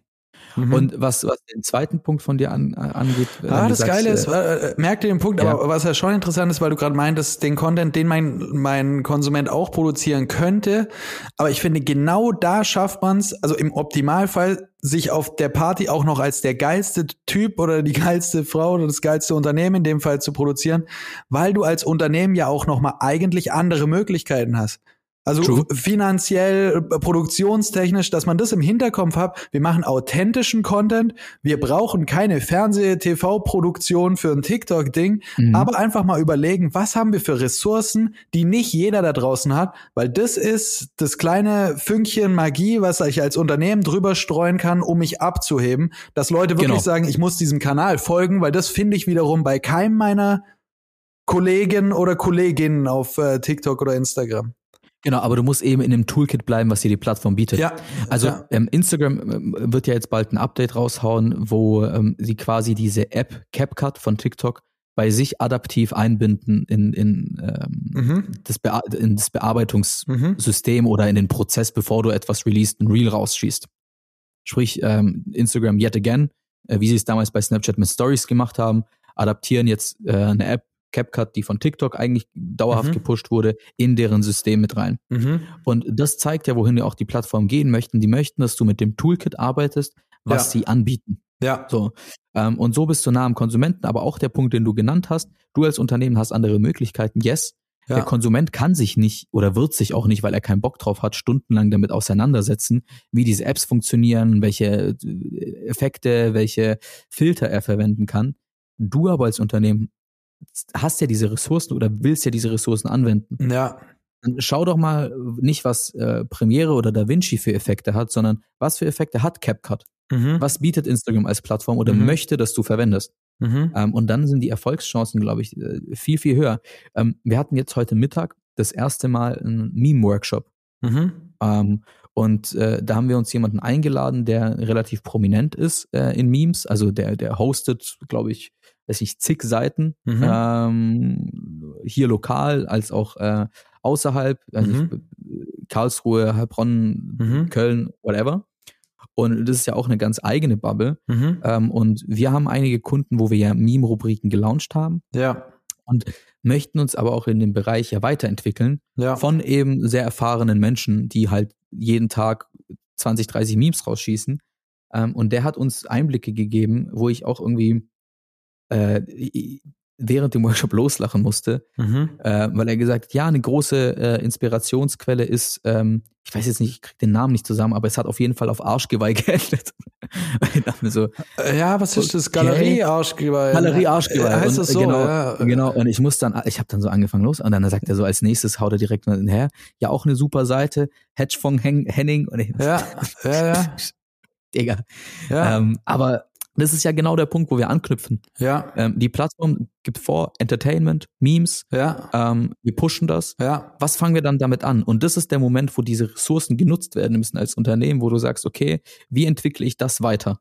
S2: Mhm.
S1: Und was, was den zweiten Punkt von dir an, äh, angeht,
S2: Ah, das
S1: sagst,
S2: Geile ist,
S1: äh,
S2: äh, merkt ihr den Punkt,
S1: ja.
S2: aber was ja schon interessant ist, weil du gerade meintest, den Content, den mein, mein Konsument auch produzieren könnte. Aber ich finde, genau da schafft man es, also im Optimalfall, sich auf der Party auch noch als der geilste Typ oder die geilste Frau oder das geilste Unternehmen in dem Fall zu produzieren, weil du als Unternehmen ja auch noch mal eigentlich andere Möglichkeiten hast. Also
S1: True.
S2: finanziell, äh, produktionstechnisch, dass man das im Hinterkopf hat. Wir machen authentischen Content. Wir brauchen keine Fernseh-TV-Produktion für ein TikTok-Ding,
S1: Mhm.
S2: aber einfach mal überlegen, was haben wir für Ressourcen, die nicht jeder da draußen hat, weil das ist das kleine Fünkchen Magie, was ich als Unternehmen drüber streuen kann, um mich abzuheben, dass Leute wirklich
S1: Genau.
S2: sagen, ich muss diesem Kanal folgen, weil das finde ich wiederum bei keinem meiner Kollegen oder Kolleginnen auf äh, TikTok oder Instagram.
S1: Genau, aber du musst eben in dem Toolkit bleiben, was dir die Plattform bietet.
S2: Ja,
S1: Also
S2: ja.
S1: ähm, Instagram ähm, wird ja jetzt bald ein Update raushauen, wo ähm, sie quasi diese App CapCut von TikTok bei sich adaptiv einbinden in, in, ähm,
S2: Mhm.
S1: das, Bea in das Bearbeitungssystem oder in den Prozess, bevor du etwas released, ein Reel rausschießt. Sprich, ähm, Instagram yet again, äh, wie sie es damals bei Snapchat mit Stories gemacht haben, adaptieren jetzt äh, eine App, CapCut, die von TikTok eigentlich dauerhaft
S2: Mhm.
S1: gepusht wurde, in deren System mit rein.
S2: Mhm.
S1: Und das zeigt ja, wohin ja auch die Plattformen gehen möchten. Die möchten, dass du mit dem Toolkit arbeitest, was
S2: Ja.
S1: sie anbieten.
S2: Ja.
S1: So. Ähm, und so bist du nah am Konsumenten, aber auch der Punkt, den du genannt hast, du als Unternehmen hast andere Möglichkeiten. Yes,
S2: Ja.
S1: der Konsument kann sich nicht oder wird sich auch nicht, weil er keinen Bock drauf hat, stundenlang damit auseinandersetzen, wie diese Apps funktionieren, welche äh, Effekte, welche Filter er verwenden kann. Du aber als Unternehmen hast ja diese Ressourcen oder willst ja diese Ressourcen anwenden.
S2: Ja.
S1: Dann schau doch mal nicht, was äh, Premiere oder DaVinci für Effekte hat, sondern was für Effekte hat CapCut?
S2: Mhm.
S1: Was bietet Instagram als Plattform oder
S2: Mhm.
S1: möchte, dass du verwendest?
S2: Mhm.
S1: Ähm, und dann sind die Erfolgschancen, glaube ich, äh, viel, viel höher. Ähm, wir hatten jetzt heute Mittag das erste Mal einen Meme-Workshop.
S2: Mhm.
S1: Ähm, und äh, da haben wir uns jemanden eingeladen, der relativ prominent ist äh, in Memes. Also der, der hostet, glaube ich, weiß nicht, zig Seiten.
S2: Mhm.
S1: Ähm, hier lokal als auch äh, außerhalb. Also
S2: Mhm.
S1: ich, Karlsruhe, Heilbronn,
S2: Mhm.
S1: Köln, whatever. Und das ist ja auch eine ganz eigene Bubble.
S2: Mhm.
S1: Ähm, und wir haben einige Kunden, wo wir ja Meme-Rubriken gelauncht haben
S2: Ja.
S1: und möchten uns aber auch in dem Bereich ja weiterentwickeln
S2: Ja.
S1: von eben sehr erfahrenen Menschen, die halt jeden Tag 20, 30 Memes rausschießen. Ähm, und der hat uns Einblicke gegeben, wo ich auch irgendwie äh, während dem Workshop loslachen musste,
S2: Mhm.
S1: äh, weil er gesagt hat, ja, eine große äh, Inspirationsquelle ist, ähm, ich weiß jetzt nicht, ich krieg den Namen nicht zusammen, aber es hat auf jeden Fall auf Arschgeweih geendet. Ich dachte mir so,
S2: Äh, Ja, was ist das? Galerie Arschgeweih.
S1: Galerie Arschgeweih.
S2: Äh, Heißt das so?
S1: Genau,
S2: ja.
S1: genau. Und ich muss dann, ich habe dann so angefangen los und dann sagt er so als nächstes haut er direkt mal hinterher. Ja, auch eine super Seite. Hedgefonds Hen Henning. Und ich,
S2: Ja, ja, ja.
S1: Digga.
S2: Ja.
S1: Ähm, aber das ist ja genau der Punkt, wo wir anknüpfen.
S2: ja.
S1: Ähm, die Plattform gibt vor Entertainment, Memes.
S2: Ja.
S1: Ähm, wir pushen das.
S2: Ja.
S1: Was fangen wir dann damit an? Und das ist der Moment, wo diese Ressourcen genutzt werden müssen als Unternehmen, wo du sagst, okay, wie entwickle ich das weiter?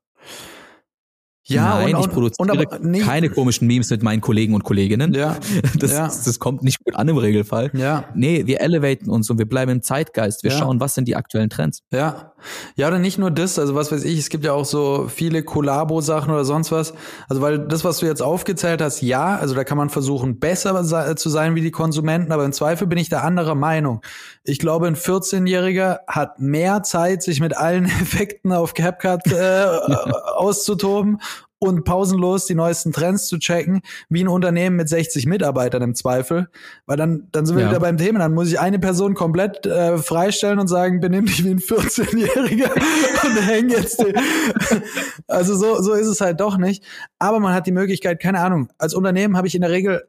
S2: Ja,
S1: Nein,
S2: und,
S1: ich
S2: und,
S1: produziere
S2: und aber nicht,
S1: keine komischen Memes mit meinen Kollegen und Kolleginnen.
S2: Ja.
S1: Das,
S2: Ja.
S1: das kommt nicht gut an im Regelfall.
S2: Ja.
S1: Nee, wir elevaten uns und wir bleiben im Zeitgeist. Wir
S2: Ja.
S1: schauen, was sind die aktuellen Trends.
S2: Ja. Ja, oder nicht nur das, also was weiß ich, es gibt ja auch so viele Kollabo-Sachen oder sonst was. Also weil das, was du jetzt aufgezählt hast, ja, also da kann man versuchen, besser se- zu sein wie die Konsumenten, aber im Zweifel bin ich da anderer Meinung. Ich glaube, ein 14-Jähriger hat mehr Zeit, sich mit allen Effekten auf CapCut äh, auszutoben und pausenlos die neuesten Trends zu checken, wie ein Unternehmen mit 60 Mitarbeitern im Zweifel. Weil dann, dann sind wir
S1: Ja.
S2: wieder beim Thema. Dann muss ich eine Person komplett äh, freistellen und sagen, benimm dich wie ein 14-Jähriger und häng jetzt den. Also so, so ist es halt doch nicht. Aber man hat die Möglichkeit, keine Ahnung, als Unternehmen habe ich in der Regel,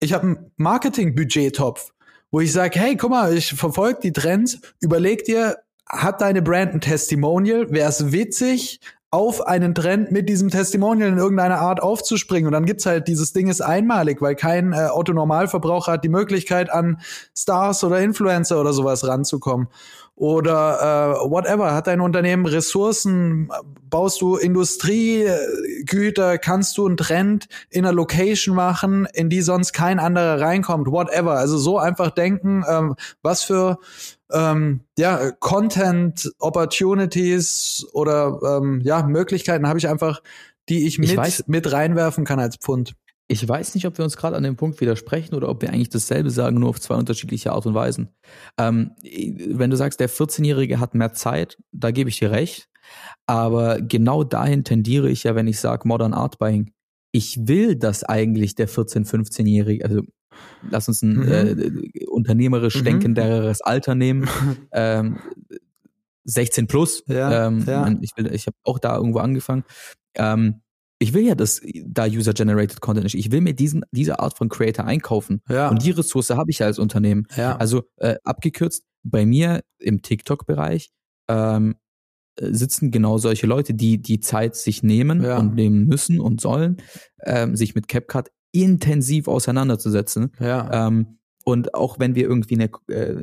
S2: ich habe einen Marketing-Budgettopf, wo ich sage, hey, guck mal, ich verfolge die Trends, überleg dir, hat deine Brand ein Testimonial, wäre es witzig, auf einen Trend mit diesem Testimonial in irgendeiner Art aufzuspringen. Und dann gibt's halt, dieses Ding ist einmalig, weil kein äh, Autonormalverbraucher hat die Möglichkeit, an Stars oder Influencer oder sowas ranzukommen. Oder äh, whatever, hat dein Unternehmen Ressourcen, baust du Industriegüter, kannst du einen Trend in einer Location machen, in die sonst kein anderer reinkommt, whatever. Also so einfach denken, ähm, was für ähm, ja, Content Opportunities oder ähm, ja, Möglichkeiten habe ich einfach, die ich mit,
S1: Ich weiß-
S2: mit reinwerfen kann als Pfund.
S1: Ich weiß nicht, ob wir uns gerade an dem Punkt widersprechen oder ob wir eigentlich dasselbe sagen, nur auf zwei unterschiedliche Art und Weisen. Ähm, wenn du sagst, der 14-Jährige hat mehr Zeit, da gebe ich dir recht. Aber genau dahin tendiere ich ja, wenn ich sage Modern Art Buying. Ich will, dass eigentlich der 14-, 15-Jährige, also lass uns ein
S2: Mhm.
S1: äh, unternehmerisch
S2: Mhm.
S1: denkenderes Alter nehmen, ähm, 16 plus.
S2: Ja,
S1: ähm,
S2: ja.
S1: Ich, will- ich habe auch da irgendwo angefangen. Ähm, ich will ja, dass da User-Generated Content ist. Ich will mir diesen, diese Art von Creator einkaufen.
S2: Ja,
S1: Und die Ressource habe ich ja als Unternehmen.
S2: ja,
S1: Also äh, abgekürzt, bei mir im TikTok-Bereich ähm, äh, sitzen genau solche Leute, die die Zeit sich nehmen
S2: Ja.
S1: und nehmen müssen und sollen, ähm, sich mit CapCut intensiv auseinanderzusetzen.
S2: ja,
S1: Ähm, und auch wenn wir irgendwie eine, äh,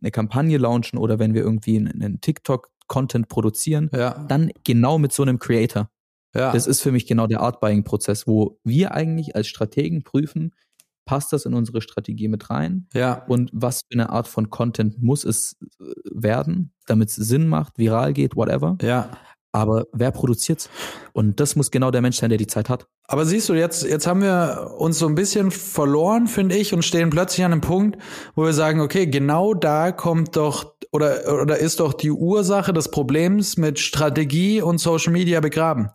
S1: eine Kampagne launchen oder wenn wir irgendwie einen, einen TikTok-Content produzieren,
S2: ja,
S1: dann genau mit so einem Creator.
S2: Ja.
S1: Das ist für mich genau der Art-Buying-Prozess, wo wir eigentlich als Strategen prüfen, passt das in unsere Strategie mit rein?
S2: Ja.
S1: Und was für eine Art von Content muss es äh, werden, damit es Sinn macht, viral geht, whatever.
S2: Ja.
S1: Aber wer produziert's? Und das muss genau der Mensch sein, der die Zeit hat.
S2: Aber siehst du, jetzt, jetzt haben wir uns so ein bisschen verloren, finde ich, und stehen plötzlich an einem Punkt, wo wir sagen, okay, genau da kommt doch oder, oder ist doch die Ursache des Problems mit Strategie und Social Media begraben.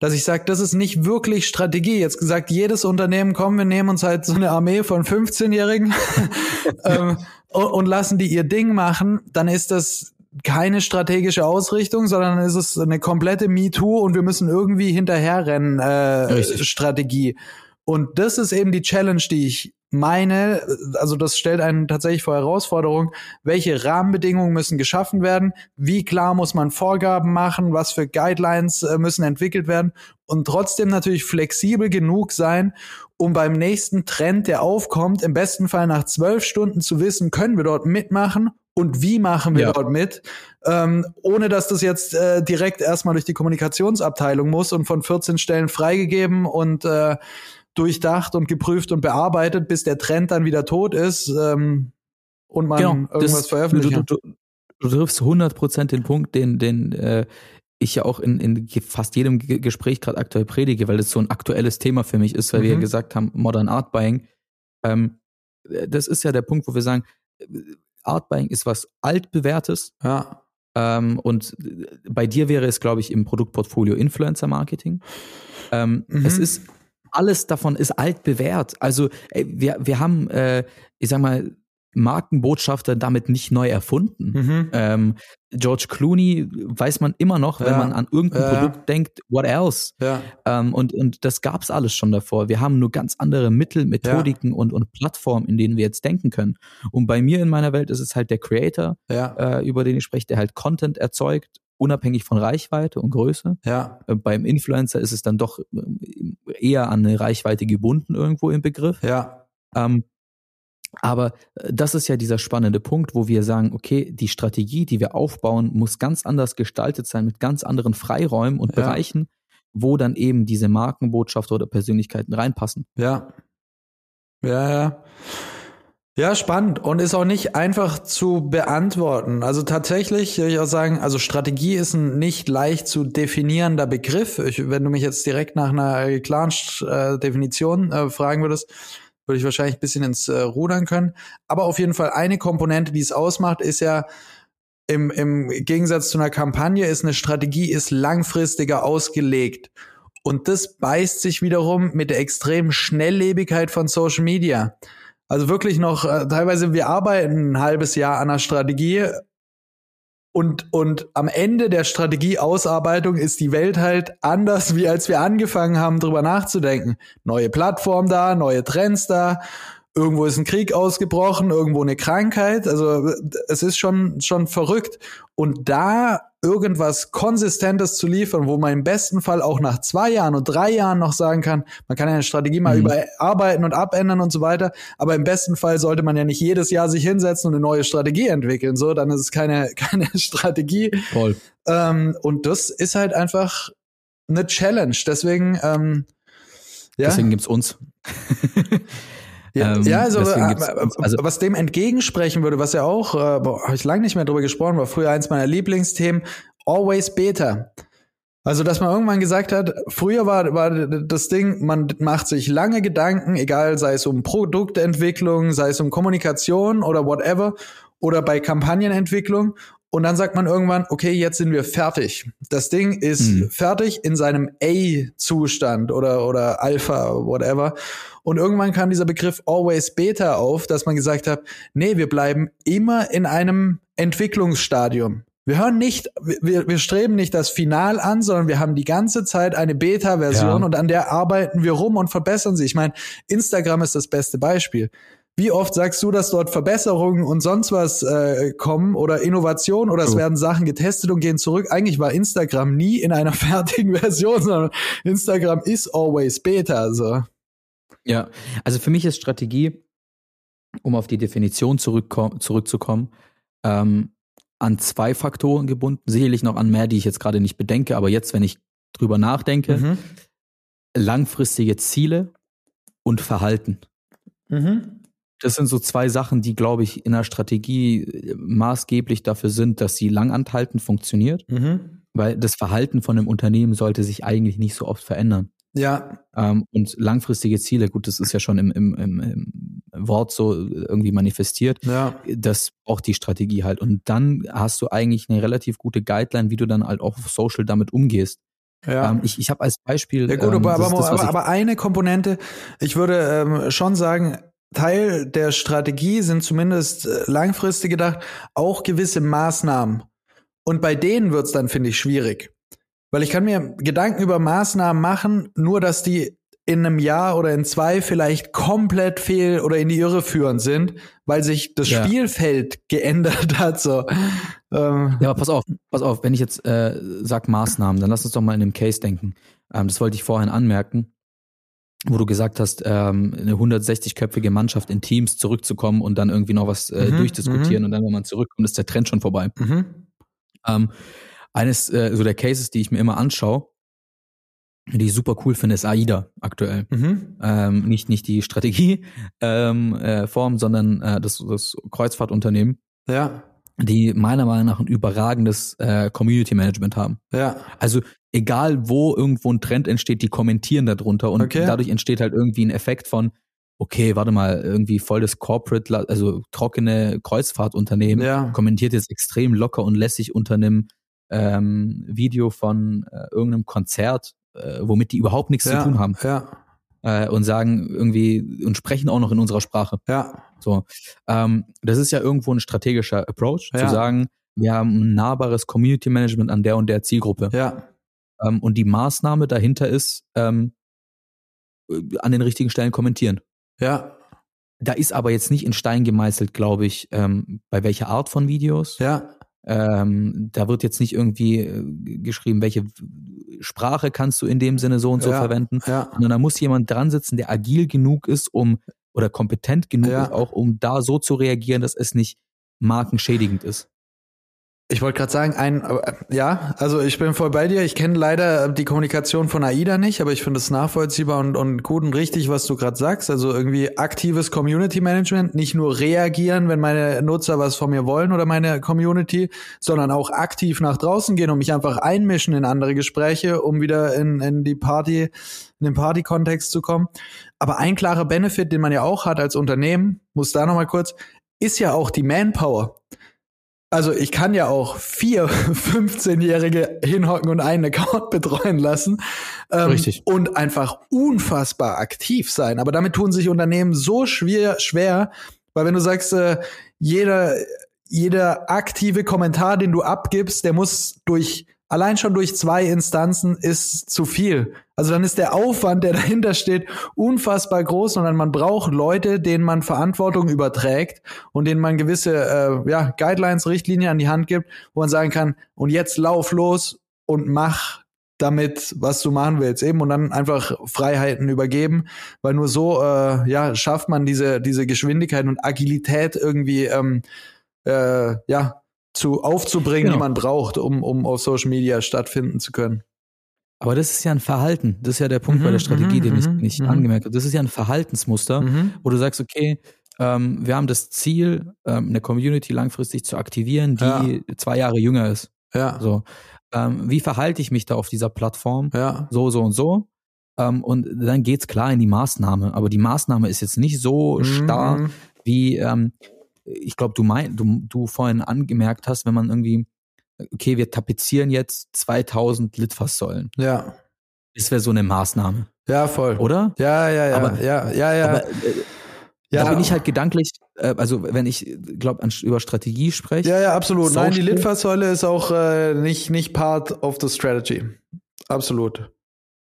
S2: Dass ich sage, das ist nicht wirklich Strategie. Jetzt gesagt, jedes Unternehmen, kommen, wir nehmen uns halt so eine Armee von 15-Jährigen ähm, und, und lassen die ihr Ding machen, dann ist das keine strategische Ausrichtung, sondern ist es eine komplette MeToo und wir müssen irgendwie hinterherrennen äh,
S1: Richtig.
S2: Strategie. Und das ist eben die Challenge, die ich meine, also das stellt einen tatsächlich vor Herausforderung, welche Rahmenbedingungen müssen geschaffen werden, wie klar muss man Vorgaben machen, was für Guidelines äh, müssen entwickelt werden? Und trotzdem natürlich flexibel genug sein, um beim nächsten Trend, der aufkommt, im besten Fall nach zwölf Stunden zu wissen, können wir dort mitmachen und wie machen wir
S1: Ja.
S2: dort mit, ähm, ohne dass das jetzt äh, direkt erstmal durch die Kommunikationsabteilung muss und von 14 Stellen freigegeben und äh, durchdacht und geprüft und bearbeitet, bis der Trend dann wieder tot ist ähm, und man irgendwas
S1: Genau. das,
S2: veröffentlicht.
S1: Du, du, du, du triffst 100% den Punkt, den, den äh, ich ja auch in, in fast jedem Ge- Gespräch gerade aktuell predige, weil das so ein aktuelles Thema für mich ist, weil wir ja
S2: Mhm.
S1: gesagt haben, Modern Art Buying. Ähm, äh, das ist ja der Punkt, wo wir sagen, äh, Art Buying ist was altbewährtes
S2: ja,
S1: ähm, und äh, bei dir wäre es, glaube ich, im Produktportfolio Influencer Marketing. Ähm,
S2: Mhm.
S1: Es ist alles davon ist altbewährt. Also ey, wir, wir haben, äh, ich sag mal, Markenbotschafter damit nicht neu erfunden.
S2: mhm.
S1: Ähm, George Clooney weiß man immer noch, wenn
S2: Ja.
S1: man an irgendein
S2: Ja.
S1: Produkt denkt, what else?
S2: ja,
S1: Ähm, und, und das gab's alles schon davor. Wir haben nur ganz andere Mittel, Methodiken und, und Plattformen, in denen wir jetzt denken können. Und bei mir in meiner Welt ist es halt der Creator, äh, über den ich spreche, der halt Content erzeugt, unabhängig von Reichweite und Größe.
S2: ja,
S1: Äh, beim Influencer ist es dann doch äh, eher an eine Reichweite gebunden irgendwo im Begriff.
S2: ja,
S1: Ähm, aber äh, das ist ja dieser spannende Punkt, wo wir sagen, okay, die Strategie, die wir aufbauen, muss ganz anders gestaltet sein, mit ganz anderen Freiräumen und
S2: Ja.
S1: Bereichen, wo dann eben diese Markenbotschafter oder Persönlichkeiten reinpassen.
S2: ja, ja, ja. Ja, spannend und ist auch nicht einfach zu beantworten. Also tatsächlich würde ich auch sagen, also Strategie ist ein nicht leicht zu definierender Begriff. Ich, wenn du mich jetzt direkt nach einer klaren äh, Definition äh, fragen würdest, würde ich wahrscheinlich ein bisschen ins äh, Rudern können. Aber auf jeden Fall eine Komponente, die es ausmacht, ist ja im, im Gegensatz zu einer Kampagne ist eine Strategie ist langfristiger ausgelegt. Und das beißt sich wiederum mit der extremen Schnelllebigkeit von Social Media. Also wirklich noch, äh, teilweise wir arbeiten ein halbes Jahr an einer Strategie und, und am Ende der Strategieausarbeitung ist die Welt halt anders, wie als wir angefangen haben, drüber nachzudenken. Neue Plattform da, neue Trends da, irgendwo ist ein Krieg ausgebrochen, irgendwo eine Krankheit. Also es ist schon, schon verrückt. Und da irgendwas Konsistentes zu liefern, wo man im besten Fall auch nach zwei Jahren und drei Jahren noch sagen kann, man kann ja eine Strategie mal
S1: Mhm.
S2: überarbeiten und abändern und so weiter. Aber im besten Fall sollte man ja nicht jedes Jahr sich hinsetzen und eine neue Strategie entwickeln. So, dann ist es keine, keine Strategie.
S1: Voll.
S2: Ähm, und das ist halt einfach eine Challenge. Deswegen, ähm, ja.
S1: Deswegen gibt's uns.
S2: Ja,
S1: Ähm,
S2: ja also, äh, äh.
S1: Also-
S2: was dem entgegensprechen würde, was ja auch, äh, habe ich lange nicht mehr drüber gesprochen, war früher eins meiner Lieblingsthemen, always Beta. Also, dass man irgendwann gesagt hat, früher war, war das Ding, man macht sich lange Gedanken, egal sei es um Produktentwicklung, sei es um Kommunikation oder whatever, oder bei Kampagnenentwicklung. Und dann sagt man irgendwann, okay, jetzt sind wir fertig. Das Ding ist
S1: Mhm.
S2: fertig in seinem A-Zustand oder, oder Alpha, whatever. Und irgendwann kam dieser Begriff Always Beta auf, dass man gesagt hat, nee, wir bleiben immer in einem Entwicklungsstadium. Wir hören nicht, wir, wir streben nicht das Final an, sondern wir haben die ganze Zeit eine Beta-Version
S1: Ja.
S2: und an der arbeiten wir rum und verbessern sie. Ich meine, Instagram ist das beste Beispiel. Wie oft sagst du, dass dort Verbesserungen und sonst was äh, kommen oder Innovation oder es
S1: True.
S2: werden Sachen getestet und gehen zurück? Eigentlich war Instagram nie in einer fertigen Version, sondern Instagram ist always Beta. So.
S1: Ja, also für mich ist Strategie, um auf die Definition zurückzukommen, ähm, an zwei Faktoren gebunden, sicherlich noch an mehr, die ich jetzt gerade nicht bedenke, aber jetzt, wenn ich drüber nachdenke,
S2: Mhm.
S1: langfristige Ziele und Verhalten.
S2: Mhm.
S1: Das sind so zwei Sachen, die, glaube ich, in der Strategie äh, maßgeblich dafür sind, dass sie langanhaltend funktioniert,
S2: Mhm.
S1: weil das Verhalten von einem Unternehmen sollte sich eigentlich nicht so oft verändern.
S2: Ja,
S1: Ähm, und langfristige Ziele, gut, das ist ja schon im, im, im, im Wort so irgendwie manifestiert.
S2: ja.
S1: Das braucht die Strategie halt. Und dann hast du eigentlich eine relativ gute Guideline, wie du dann halt auch auf Social damit umgehst.
S2: Ja.
S1: Ähm, ich ich habe als Beispiel.
S2: Ja gut,
S1: ähm,
S2: aber,
S1: das das,
S2: aber eine Komponente, ich würde ähm, schon sagen, Teil der Strategie sind zumindest äh, langfristig gedacht auch gewisse Maßnahmen. Und bei denen wird's dann, finde ich, schwierig. Weil ich kann mir Gedanken über Maßnahmen machen, nur dass die in einem Jahr oder in zwei vielleicht komplett fehl oder in die Irre führend sind, weil sich das
S1: Ja.
S2: Spielfeld geändert hat. So. Ähm,
S1: Ja, aber pass auf, pass auf, wenn ich jetzt äh, sag Maßnahmen, dann lass uns doch mal in dem Case denken. Ähm, das wollte ich vorhin anmerken, wo du gesagt hast, ähm, eine 160-köpfige Mannschaft in Teams zurückzukommen und dann irgendwie noch was äh,
S2: Mhm,
S1: durchdiskutieren
S2: mhm.
S1: und dann, wenn man zurückkommt, ist der Trend schon vorbei.
S2: mhm.
S1: Ähm, eines äh, so der Cases, die ich mir immer anschaue, die ich super cool finde, ist AIDA aktuell.
S2: Mhm.
S1: Ähm, nicht, nicht die Strategie ähm, äh, Form, sondern äh, das, das Kreuzfahrtunternehmen,
S2: Ja,
S1: die meiner Meinung nach ein überragendes äh, Community Management haben.
S2: ja,
S1: Also egal wo irgendwo ein Trend entsteht, die kommentieren darunter und
S2: Okay.
S1: dadurch entsteht halt irgendwie ein Effekt von, okay, warte mal, irgendwie voll das Corporate, also trockene Kreuzfahrtunternehmen
S2: ja.
S1: kommentiert jetzt extrem locker und lässig unter einem ähm, Video von äh, irgendeinem Konzert, äh, womit die überhaupt nichts
S2: ja,
S1: zu tun haben
S2: Ja,
S1: äh, und sagen irgendwie und sprechen auch noch in unserer Sprache.
S2: ja,
S1: So, ähm, das ist ja irgendwo ein strategischer Approach,
S2: Ja.
S1: zu sagen, wir haben ein nahbares Community Management an der und der Zielgruppe.
S2: ja,
S1: Ähm, und die Maßnahme dahinter ist, ähm, äh, an den richtigen Stellen kommentieren.
S2: ja,
S1: Da ist aber jetzt nicht in Stein gemeißelt, glaube ich, ähm, bei welcher Art von Videos.
S2: ja,
S1: Ähm, da wird jetzt nicht irgendwie äh, geschrieben, welche Sprache kannst du in dem Sinne so und so
S2: Ja.
S1: verwenden,
S2: ja,
S1: sondern da muss jemand dran sitzen, der agil genug ist, um oder kompetent genug
S2: Ja.
S1: ist, auch um da so zu reagieren, dass es nicht markenschädigend ist.
S2: Ich wollte gerade sagen, ein, aber, ja, also ich bin voll bei dir. Ich kenne leider die Kommunikation von AIDA nicht, aber ich finde es nachvollziehbar und, und gut und richtig, was du gerade sagst. Also irgendwie aktives Community Management, nicht nur reagieren, wenn meine Nutzer was von mir wollen oder meine Community, sondern auch aktiv nach draußen gehen und mich einfach einmischen in andere Gespräche, um wieder in, in die Party, in den Party-Kontext zu kommen. Aber ein klarer Benefit, den man ja auch hat als Unternehmen, muss da nochmal kurz, ist ja auch die Manpower. Also ich kann ja auch vier 15-Jährige hinhocken und einen Account betreuen lassen. Ähm,
S1: Richtig.
S2: Und einfach unfassbar aktiv sein. Aber damit tun sich Unternehmen so schwer, schwer, weil wenn du sagst, äh, jeder, jeder aktive Kommentar, den du abgibst, der muss durch allein schon durch zwei Instanzen ist zu viel. Also dann ist der Aufwand, der dahinter steht, unfassbar groß, sondern man braucht Leute, denen man Verantwortung überträgt und denen man gewisse äh, ja, Guidelines, Richtlinien an die Hand gibt, wo man sagen kann, und jetzt lauf los und mach damit, was du machen willst, eben und dann einfach Freiheiten übergeben, weil nur so äh, ja schafft man diese diese Geschwindigkeit und Agilität irgendwie ähm, äh, ja zu aufzubringen,
S1: Genau.
S2: die man braucht, um um auf Social Media stattfinden zu können.
S1: Aber das ist ja ein Verhalten. Das ist ja der Punkt bei
S2: Mhm,
S1: der Strategie,
S2: mhm,
S1: den ich
S2: mhm,
S1: nicht
S2: mhm.
S1: angemerkt habe. Das ist ja ein Verhaltensmuster,
S2: Mhm.
S1: wo du sagst, okay, ähm, wir haben das Ziel, ähm, eine Community langfristig zu aktivieren, die zwei Jahre jünger ist.
S2: Ja,
S1: So, ähm, wie verhalte ich mich da auf dieser Plattform?
S2: ja,
S1: So, so und so. Ähm, und dann geht's klar in die Maßnahme. Aber die Maßnahme ist jetzt nicht so starr,
S2: Mhm.
S1: wie ähm, ich glaube, du mein, du, du vorhin angemerkt hast, wenn man irgendwie, okay, wir tapezieren jetzt 2000 Litfaßsäulen.
S2: Ja,
S1: Das wäre so eine Maßnahme,
S2: ja, voll.
S1: oder?
S2: Ja, ja, ja,
S1: Aber-
S2: ja, ja, ja.
S1: Aber äh,
S2: ja,
S1: da bin ich halt gedanklich, äh, also wenn ich glaube über Strategie spreche,
S2: ja, ja, absolut. Nein, die Litfaßsäule ist auch äh, nicht nicht Part of the strategy. Absolut.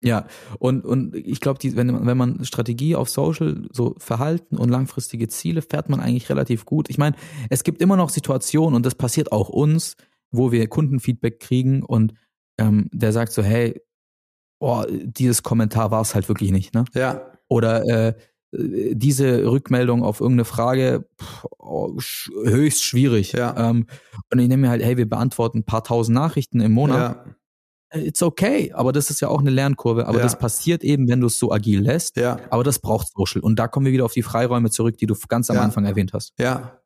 S1: Ja, und, und ich glaube, wenn, man- wenn man Strategie auf Social, so Verhalten und langfristige Ziele, fährt man eigentlich relativ gut. Ich meine, es gibt immer noch Situationen, und das passiert auch uns, wo wir Kundenfeedback kriegen und ähm, der sagt so, hey, oh, dieses Kommentar war es halt wirklich nicht, ne?
S2: Ja,
S1: Oder äh, diese Rückmeldung auf irgendeine Frage pff, oh, sch höchst schwierig.
S2: Ja.
S1: Ähm, und ich nehme mir halt, hey, wir beantworten ein paar tausend Nachrichten im Monat
S2: ja,
S1: it's okay, aber das ist ja auch eine Lernkurve, aber
S2: Ja.
S1: das passiert eben, wenn du es so agil lässt,
S2: Ja,
S1: aber das braucht Social und da kommen wir wieder auf die Freiräume zurück, die du ganz am
S2: Ja.
S1: Anfang erwähnt hast.
S2: ja.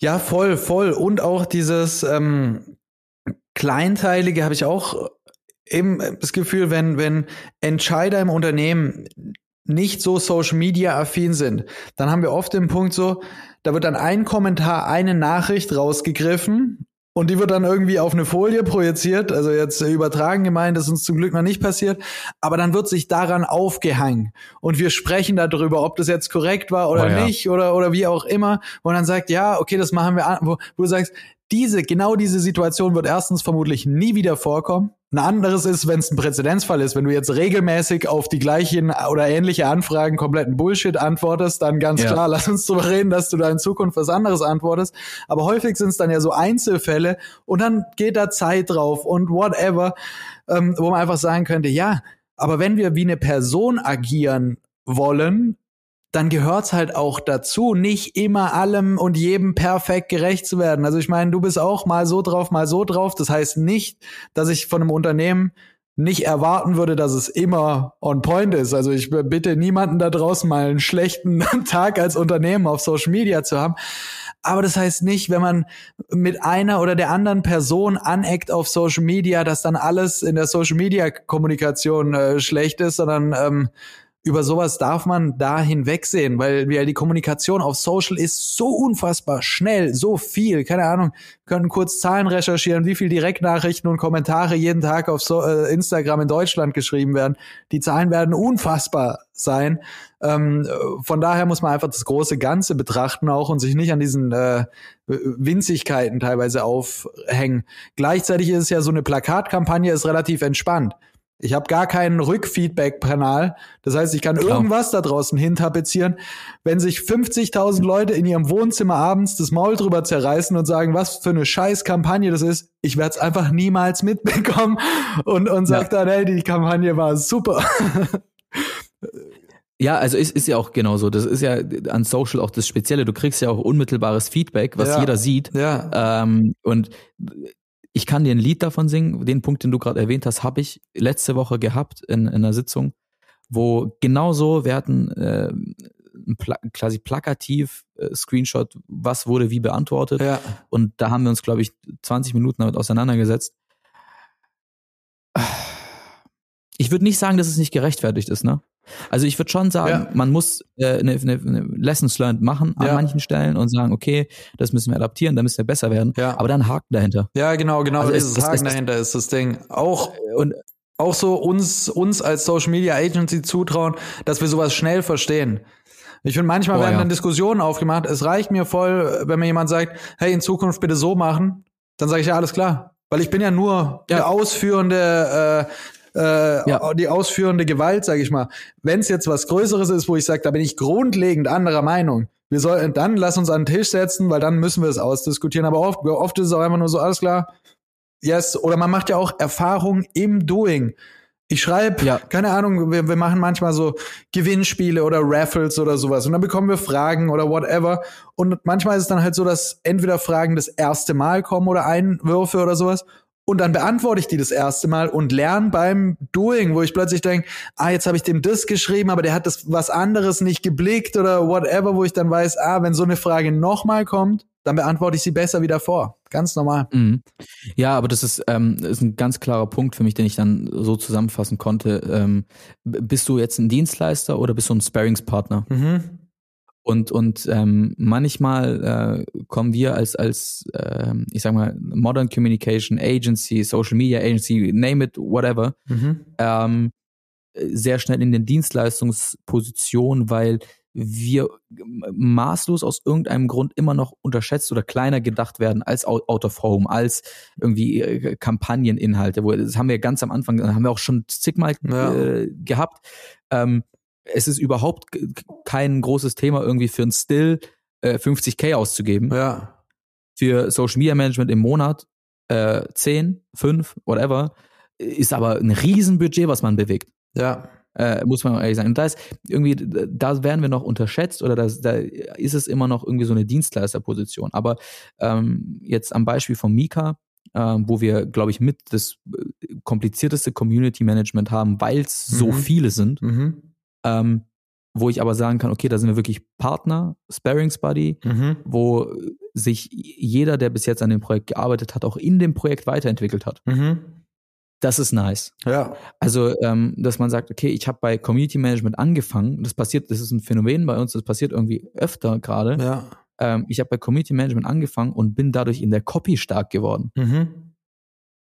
S2: Ja, voll, voll. Und auch dieses ähm, Kleinteilige habe ich auch eben das Gefühl, wenn, wenn Entscheider im Unternehmen nicht so Social Media affin sind, dann haben wir oft den Punkt so, da wird dann ein Kommentar, eine Nachricht rausgegriffen und die wird dann irgendwie auf eine Folie projiziert, also jetzt übertragen gemeint, das ist uns zum Glück noch nicht passiert, aber dann wird sich daran aufgehangen und wir sprechen darüber, ob das jetzt korrekt war oder
S1: Oh ja.
S2: nicht oder, oder wie auch immer und dann sagt, ja, okay, das machen wir an, wo, wo du sagst, diese, genau diese Situation wird erstens vermutlich nie wieder vorkommen. Ein anderes ist, wenn es ein Präzedenzfall ist, wenn du jetzt regelmäßig auf die gleichen oder ähnliche Anfragen kompletten Bullshit antwortest, dann ganz
S1: Ja.
S2: klar, lass uns drüber reden, dass du da in Zukunft was anderes antwortest. Aber häufig sind es dann ja so Einzelfälle und dann geht da Zeit drauf und whatever, ähm, wo man einfach sagen könnte, ja, aber wenn wir wie eine Person agieren wollen, dann gehört's halt auch dazu, nicht immer allem und jedem perfekt gerecht zu werden. Also ich meine, du bist auch mal so drauf, mal so drauf. Das heißt nicht, dass ich von einem Unternehmen nicht erwarten würde, dass es immer on point ist. Also ich bitte niemanden da draußen mal einen schlechten Tag als Unternehmen auf Social Media zu haben. Aber das heißt nicht, wenn man mit einer oder der anderen Person aneckt auf Social Media, dass dann alles in der Social Media Kommunikation äh, schlecht ist, sondern ähm, über sowas darf man da hinwegsehen, weil weil die Kommunikation auf Social ist so unfassbar schnell, so viel. Keine Ahnung, können kurz Zahlen recherchieren, wie viel Direktnachrichten und Kommentare jeden Tag auf so, äh, Instagram in Deutschland geschrieben werden. Die Zahlen werden unfassbar sein. Ähm, von daher muss man einfach das große Ganze betrachten auch und sich nicht an diesen äh, Winzigkeiten teilweise aufhängen. Gleichzeitig ist es ja so eine Plakatkampagne ist relativ entspannt. Ich habe gar keinen Rückfeedback-Kanal. Das heißt, ich kann
S1: Klar.
S2: irgendwas da draußen hintapezieren. Wenn sich 50.000 Leute in ihrem Wohnzimmer abends das Maul drüber zerreißen und sagen, was für eine scheiß Kampagne das ist, ich werde es einfach niemals mitbekommen und, und sag dann, hey, die Kampagne war super.
S1: Ja, also ist, ist ja auch genauso. Das ist ja an Social auch das Spezielle. Du kriegst ja auch unmittelbares Feedback, was
S2: Ja.
S1: jeder sieht.
S2: Ja,
S1: Ähm, und ich kann dir ein Lied davon singen. Den Punkt, den du gerade erwähnt hast, habe ich letzte Woche gehabt in, in einer Sitzung, wo genauso, wir hatten äh, ein Pla quasi plakativ äh, Screenshot, was wurde wie beantwortet.
S2: ja,
S1: Und da haben wir uns, glaube ich, 20 Minuten damit auseinandergesetzt. Ich würde nicht sagen, dass es nicht gerechtfertigt ist, ne? Also ich würde schon sagen,
S2: Ja.
S1: man muss äh, eine, eine, eine Lessons learned machen an
S2: Ja.
S1: manchen Stellen und sagen, okay, das müssen wir adaptieren, da müssen wir besser werden.
S2: Ja.
S1: Aber dann Haken dahinter.
S2: ja, genau, genau.
S1: Also es-
S2: dieses
S1: es-
S2: Haken
S1: es-
S2: dahinter ist das Ding. Auch
S1: Und
S2: auch so uns, uns als Social Media Agency zutrauen, dass wir sowas schnell verstehen. Ich finde, manchmal
S1: Oh,
S2: werden dann Diskussionen aufgemacht. Es reicht mir voll, wenn mir jemand sagt, hey, in Zukunft bitte so machen. Dann sage ich ja, alles klar. Weil ich bin ja nur
S1: Ja.
S2: der ausführende, äh, äh,
S1: Ja.
S2: die ausführende Gewalt, sage ich mal. Wenn es jetzt was Größeres ist, wo ich sage, da bin ich grundlegend anderer Meinung. Wir sollten dann lass uns an den Tisch setzen, weil dann müssen wir es ausdiskutieren. Aber oft, oft ist es auch einfach nur so, alles klar, yes. Oder man macht ja auch Erfahrung im Doing. Ich schreibe,
S1: Ja.
S2: keine Ahnung, wir, wir machen manchmal so Gewinnspiele oder Raffles oder sowas und dann bekommen wir Fragen oder whatever. Und manchmal ist es dann halt so, dass entweder Fragen das erste Mal kommen oder Einwürfe oder sowas. Und dann beantworte ich die das erste Mal und lerne beim Doing, wo ich plötzlich denke, ah, jetzt habe ich dem das geschrieben, aber der hat das was anderes nicht geblickt oder whatever, wo ich dann weiß, ah, wenn so eine Frage nochmal kommt, dann beantworte ich sie besser wie davor. Ganz normal.
S1: Mhm. Ja, aber das ist, ähm, ist ein ganz klarer Punkt für mich, den ich dann so zusammenfassen konnte. Ähm, bist du jetzt ein Dienstleister oder bist du ein Sparringspartner?
S2: Mhm.
S1: Und, und ähm, manchmal äh, kommen wir als, als ähm, ich sag mal, Modern Communication Agency, Social Media Agency, name it, whatever,
S2: Mhm.
S1: ähm, sehr schnell in den Dienstleistungsposition, weil wir maßlos aus irgendeinem Grund immer noch unterschätzt oder kleiner gedacht werden als Out of Home, als irgendwie äh, Kampagneninhalte. Wo, das haben wir ganz am Anfang, haben wir auch schon zigmal
S2: Ja.
S1: äh, gehabt. Ähm, es ist überhaupt kein großes Thema, irgendwie für ein Still äh, 50k auszugeben
S2: Ja.
S1: für Social Media Management im Monat äh, 10, 5, whatever, ist aber ein Riesenbudget, was man bewegt.
S2: Ja.
S1: Äh, muss man ehrlich sagen. Und da ist irgendwie, da werden wir noch unterschätzt oder das, da ist es immer noch irgendwie so eine Dienstleisterposition. Aber ähm, jetzt am Beispiel von Mika, ähm, wo wir, glaube ich, mit das äh, komplizierteste Community Management haben, weil es so
S2: Mhm.
S1: viele sind.
S2: Mhm.
S1: Ähm, wo ich aber sagen kann, okay, da sind wir wirklich Partner, Sparings Buddy,
S2: Mhm.
S1: wo sich jeder, der bis jetzt an dem Projekt gearbeitet hat, auch in dem Projekt weiterentwickelt hat.
S2: Mhm.
S1: Das ist nice.
S2: Ja.
S1: Also, ähm, dass man sagt, okay, ich habe bei Community Management angefangen, das passiert, das ist ein Phänomen bei uns, das passiert irgendwie öfter gerade.
S2: Ja.
S1: Ähm, ich habe bei Community Management angefangen und bin dadurch in der Copy stark geworden
S2: Mhm.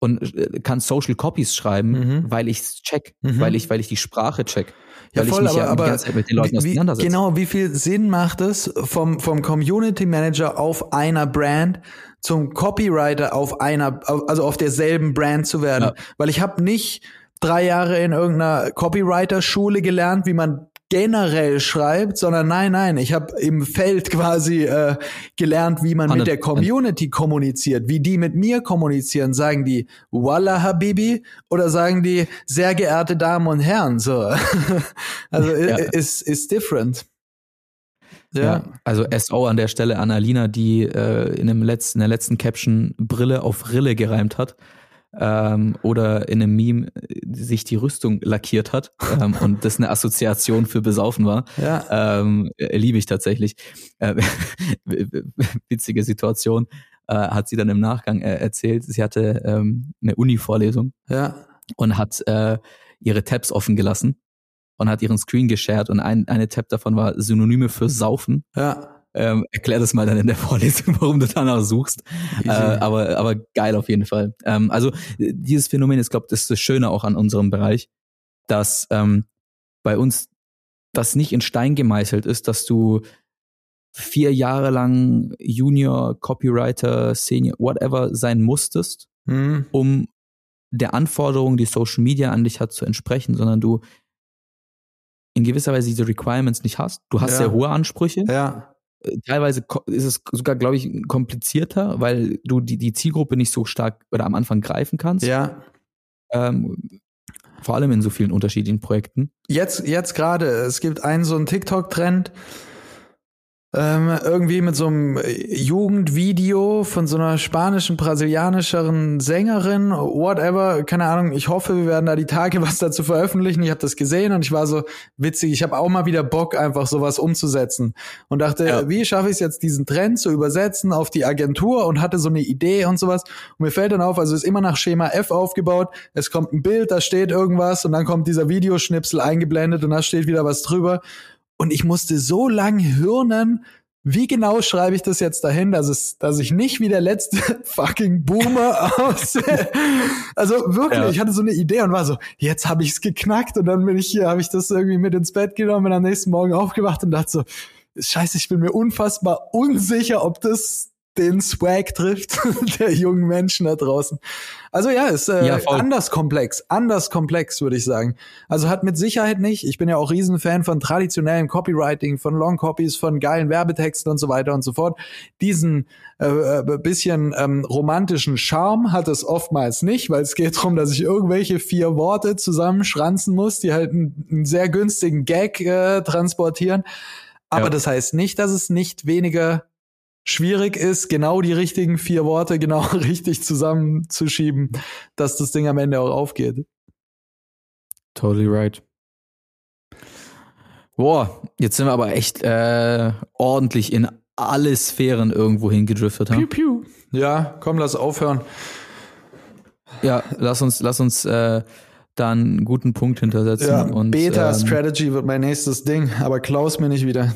S1: Und äh, kann Social Copies schreiben,
S2: Mhm.
S1: weil ich's check,
S2: Mhm.
S1: weil ich, weil ich die Sprache check,
S2: Ja,
S1: weil
S2: voll,
S1: ich mich
S2: aber,
S1: ja die
S2: aber
S1: ganze Zeit mit den Leuten
S2: wie,
S1: auseinandersetze.
S2: genau, wie viel Sinn macht es vom, vom Community Manager auf einer Brand zum Copywriter auf einer, also auf derselben Brand zu werden?
S1: Ja.
S2: Weil ich habe nicht drei Jahre in irgendeiner Copywriter-Schule gelernt, wie man generell schreibt, sondern nein, nein, ich habe im Feld quasi äh, gelernt, wie man mit der
S1: 100%.
S2: Community kommuniziert, wie die mit mir kommunizieren. Sagen die Wallah Habibi oder sagen die sehr geehrte Damen und Herren? So, also
S1: Ja.
S2: ist ist different.
S1: Ja.
S2: Ja,
S1: also SO an der Stelle Annalina, die äh, in, dem letzten, in der letzten Caption Brille auf Rille gereimt hat. Ähm, oder in einem Meme äh, sich die Rüstung lackiert hat ähm, und das eine Assoziation für Besaufen war.
S2: ja,
S1: Ähm, äh, liebe ich tatsächlich. Äh, witzige Situation äh, hat sie dann im Nachgang äh, erzählt. Sie hatte ähm, eine Uni-Vorlesung
S2: ja,
S1: und hat äh, ihre Tabs offen gelassen und hat ihren Screen geshared und ein, eine Tab davon war Synonyme für Saufen.
S2: ja.
S1: Ähm, erklär das mal dann in der Vorlesung, warum du danach suchst. Äh, aber, aber geil auf jeden Fall. Ähm, also dieses Phänomen ist, glaube ich, das ist das Schöne auch an unserem Bereich, dass ähm, bei uns das nicht in Stein gemeißelt ist, dass du vier Jahre lang Junior, Copywriter, Senior, whatever sein musstest,
S2: Hm,
S1: um der Anforderung, die Social Media an dich hat, zu entsprechen, sondern du in gewisser Weise diese Requirements nicht hast. Du hast
S2: Ja.
S1: sehr hohe Ansprüche.
S2: ja,
S1: Teilweise ko- ist es sogar, glaube ich, komplizierter, weil du die, die Zielgruppe nicht so stark oder am Anfang greifen kannst.
S2: ja.
S1: Ähm, vor allem in so vielen unterschiedlichen Projekten.
S2: Jetzt, jetzt gerade, es gibt einen so einen TikTok-Trend, ähm, irgendwie mit so einem Jugendvideo von so einer spanischen, brasilianischeren Sängerin, whatever, keine Ahnung. Ich hoffe, wir werden da die Tage was dazu veröffentlichen. Ich habe das gesehen und ich war so witzig. Ich habe auch mal wieder Bock, einfach sowas umzusetzen und dachte,
S1: Ja.
S2: wie schaffe ich es jetzt, diesen Trend zu übersetzen auf die Agentur und hatte so eine Idee und sowas. Und mir fällt dann auf, also es ist immer nach Schema F aufgebaut. Es kommt ein Bild, da steht irgendwas und dann kommt dieser Videoschnipsel eingeblendet und da steht wieder was drüber. Und ich musste so lang hirnen, wie genau schreibe ich das jetzt dahin, dass es, dass ich nicht wie der letzte fucking Boomer aussehe. Also wirklich,
S1: Ja.
S2: ich hatte so eine Idee und war so, jetzt habe ich es geknackt und dann bin ich hier, habe ich das irgendwie mit ins Bett genommen, bin am nächsten Morgen aufgewacht und dachte so, scheiße, ich bin mir unfassbar unsicher, ob das den Swag trifft der jungen Menschen da draußen. Also ja, ist äh,
S1: Ja,
S2: anders komplex, anders komplex, würde ich sagen. Also hat mit Sicherheit nicht, ich bin ja auch Riesenfan von traditionellem Copywriting, von Long Copies, von geilen Werbetexten und so weiter und so fort. Diesen äh, äh, bisschen ähm, romantischen Charme hat es oftmals nicht, weil es geht darum, dass ich irgendwelche vier Worte zusammenschranzen muss, die halt einen, einen sehr günstigen Gag äh, transportieren. Aber
S1: Ja.
S2: das heißt nicht, dass es nicht weniger schwierig ist, genau die richtigen vier Worte genau richtig zusammenzuschieben, dass das Ding am Ende auch aufgeht.
S1: Totally right. Boah, jetzt sind wir aber echt äh, ordentlich in alle Sphären irgendwo hingedriftet. Ha?
S2: piu. Ja, komm, lass aufhören.
S1: Ja, lass uns, lass uns äh, da einen guten Punkt hintersetzen.
S2: Ja,
S1: und,
S2: Beta
S1: ähm,
S2: Strategy wird mein nächstes Ding, aber Klaus mir nicht wieder.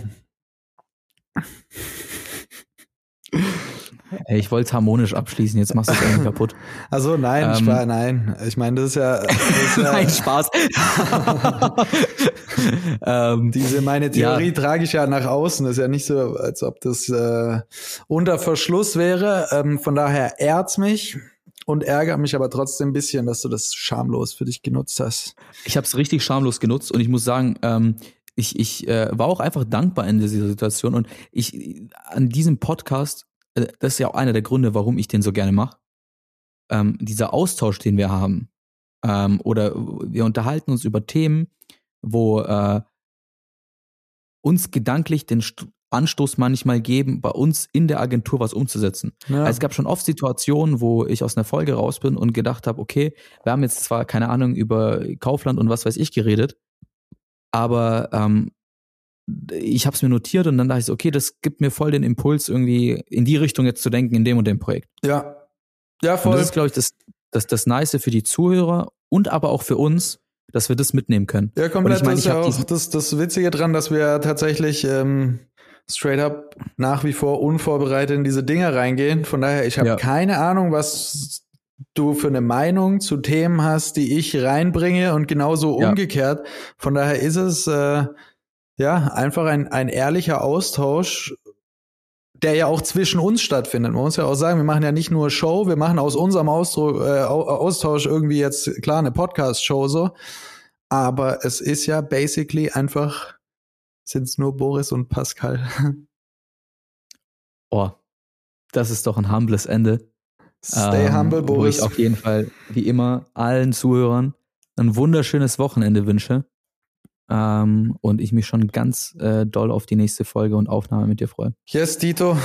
S1: Ey, ich wollte harmonisch abschließen, jetzt machst du es irgendwie kaputt.
S2: Also nein,
S1: Ähm.
S2: Spaß, nein. Ich meine, das ist ja, das ist ja
S1: Nein, Spaß. ähm,
S2: diese meine Theorie
S1: Ja.
S2: trage ich ja nach außen. Das ist ja nicht so, als ob das äh, unter Verschluss wäre. Ähm, von daher ehrt's mich und ärgert mich aber trotzdem ein bisschen, dass du das schamlos für dich genutzt hast.
S1: ich habe es richtig schamlos genutzt und ich muss sagen, ähm, ich, ich äh, war auch einfach dankbar in dieser Situation und ich an diesem Podcast, das ist ja auch einer der Gründe, warum ich den so gerne mache. Ähm, dieser Austausch, den wir haben, ähm, oder wir unterhalten uns über Themen, wo äh, uns gedanklich den St Anstoß manchmal geben, bei uns in der Agentur was umzusetzen.
S2: Ja.
S1: Also es gab schon oft Situationen, wo ich aus einer Folge raus bin und gedacht habe, okay, wir haben jetzt zwar keine Ahnung über Kaufland und was weiß ich geredet, aber ähm, ich habe es mir notiert und dann dachte ich so, okay, das gibt mir voll den Impuls, irgendwie in die Richtung jetzt zu denken, in dem und dem Projekt.
S2: Ja. Ja,
S1: Und
S2: voll.
S1: das ist, glaube ich, das, das, das Nice für die Zuhörer und aber auch für uns, dass wir das mitnehmen können.
S2: Ja, komplett.
S1: Und ich meine,
S2: das ist ja auch das, das Witzige dran, dass wir tatsächlich ähm, straight up nach wie vor unvorbereitet in diese Dinge reingehen. Von daher, ich habe
S1: Ja.
S2: keine Ahnung, was du für eine Meinung zu Themen hast, die ich reinbringe und genauso
S1: Ja.
S2: umgekehrt. Von daher ist es äh, ja einfach ein, ein ehrlicher Austausch, der ja auch zwischen uns stattfindet. Man muss ja auch sagen, wir machen ja nicht nur Show, wir machen aus unserem Ausdruck, äh, Au- Austausch irgendwie jetzt klar eine Podcast-Show so. Aber es ist ja basically einfach, sind es nur Boris und Pascal.
S1: Oh, das ist doch ein humbles Ende.
S2: Stay
S1: Ähm,
S2: humble,
S1: Wo
S2: Boris.
S1: ich auf jeden Fall, wie immer, allen Zuhörern ein wunderschönes Wochenende wünsche. Ähm, und ich mich schon ganz äh, doll auf die nächste Folge und Aufnahme mit dir freue.
S2: Yes, Dito,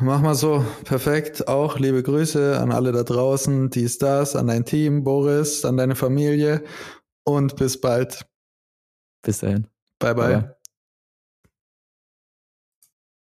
S2: mach mal so. Perfekt. Auch liebe Grüße an alle da draußen, die Stars, an dein Team, Boris, an deine Familie und bis bald.
S1: Bis dahin.
S2: Bye, bye.
S1: Bye, bye.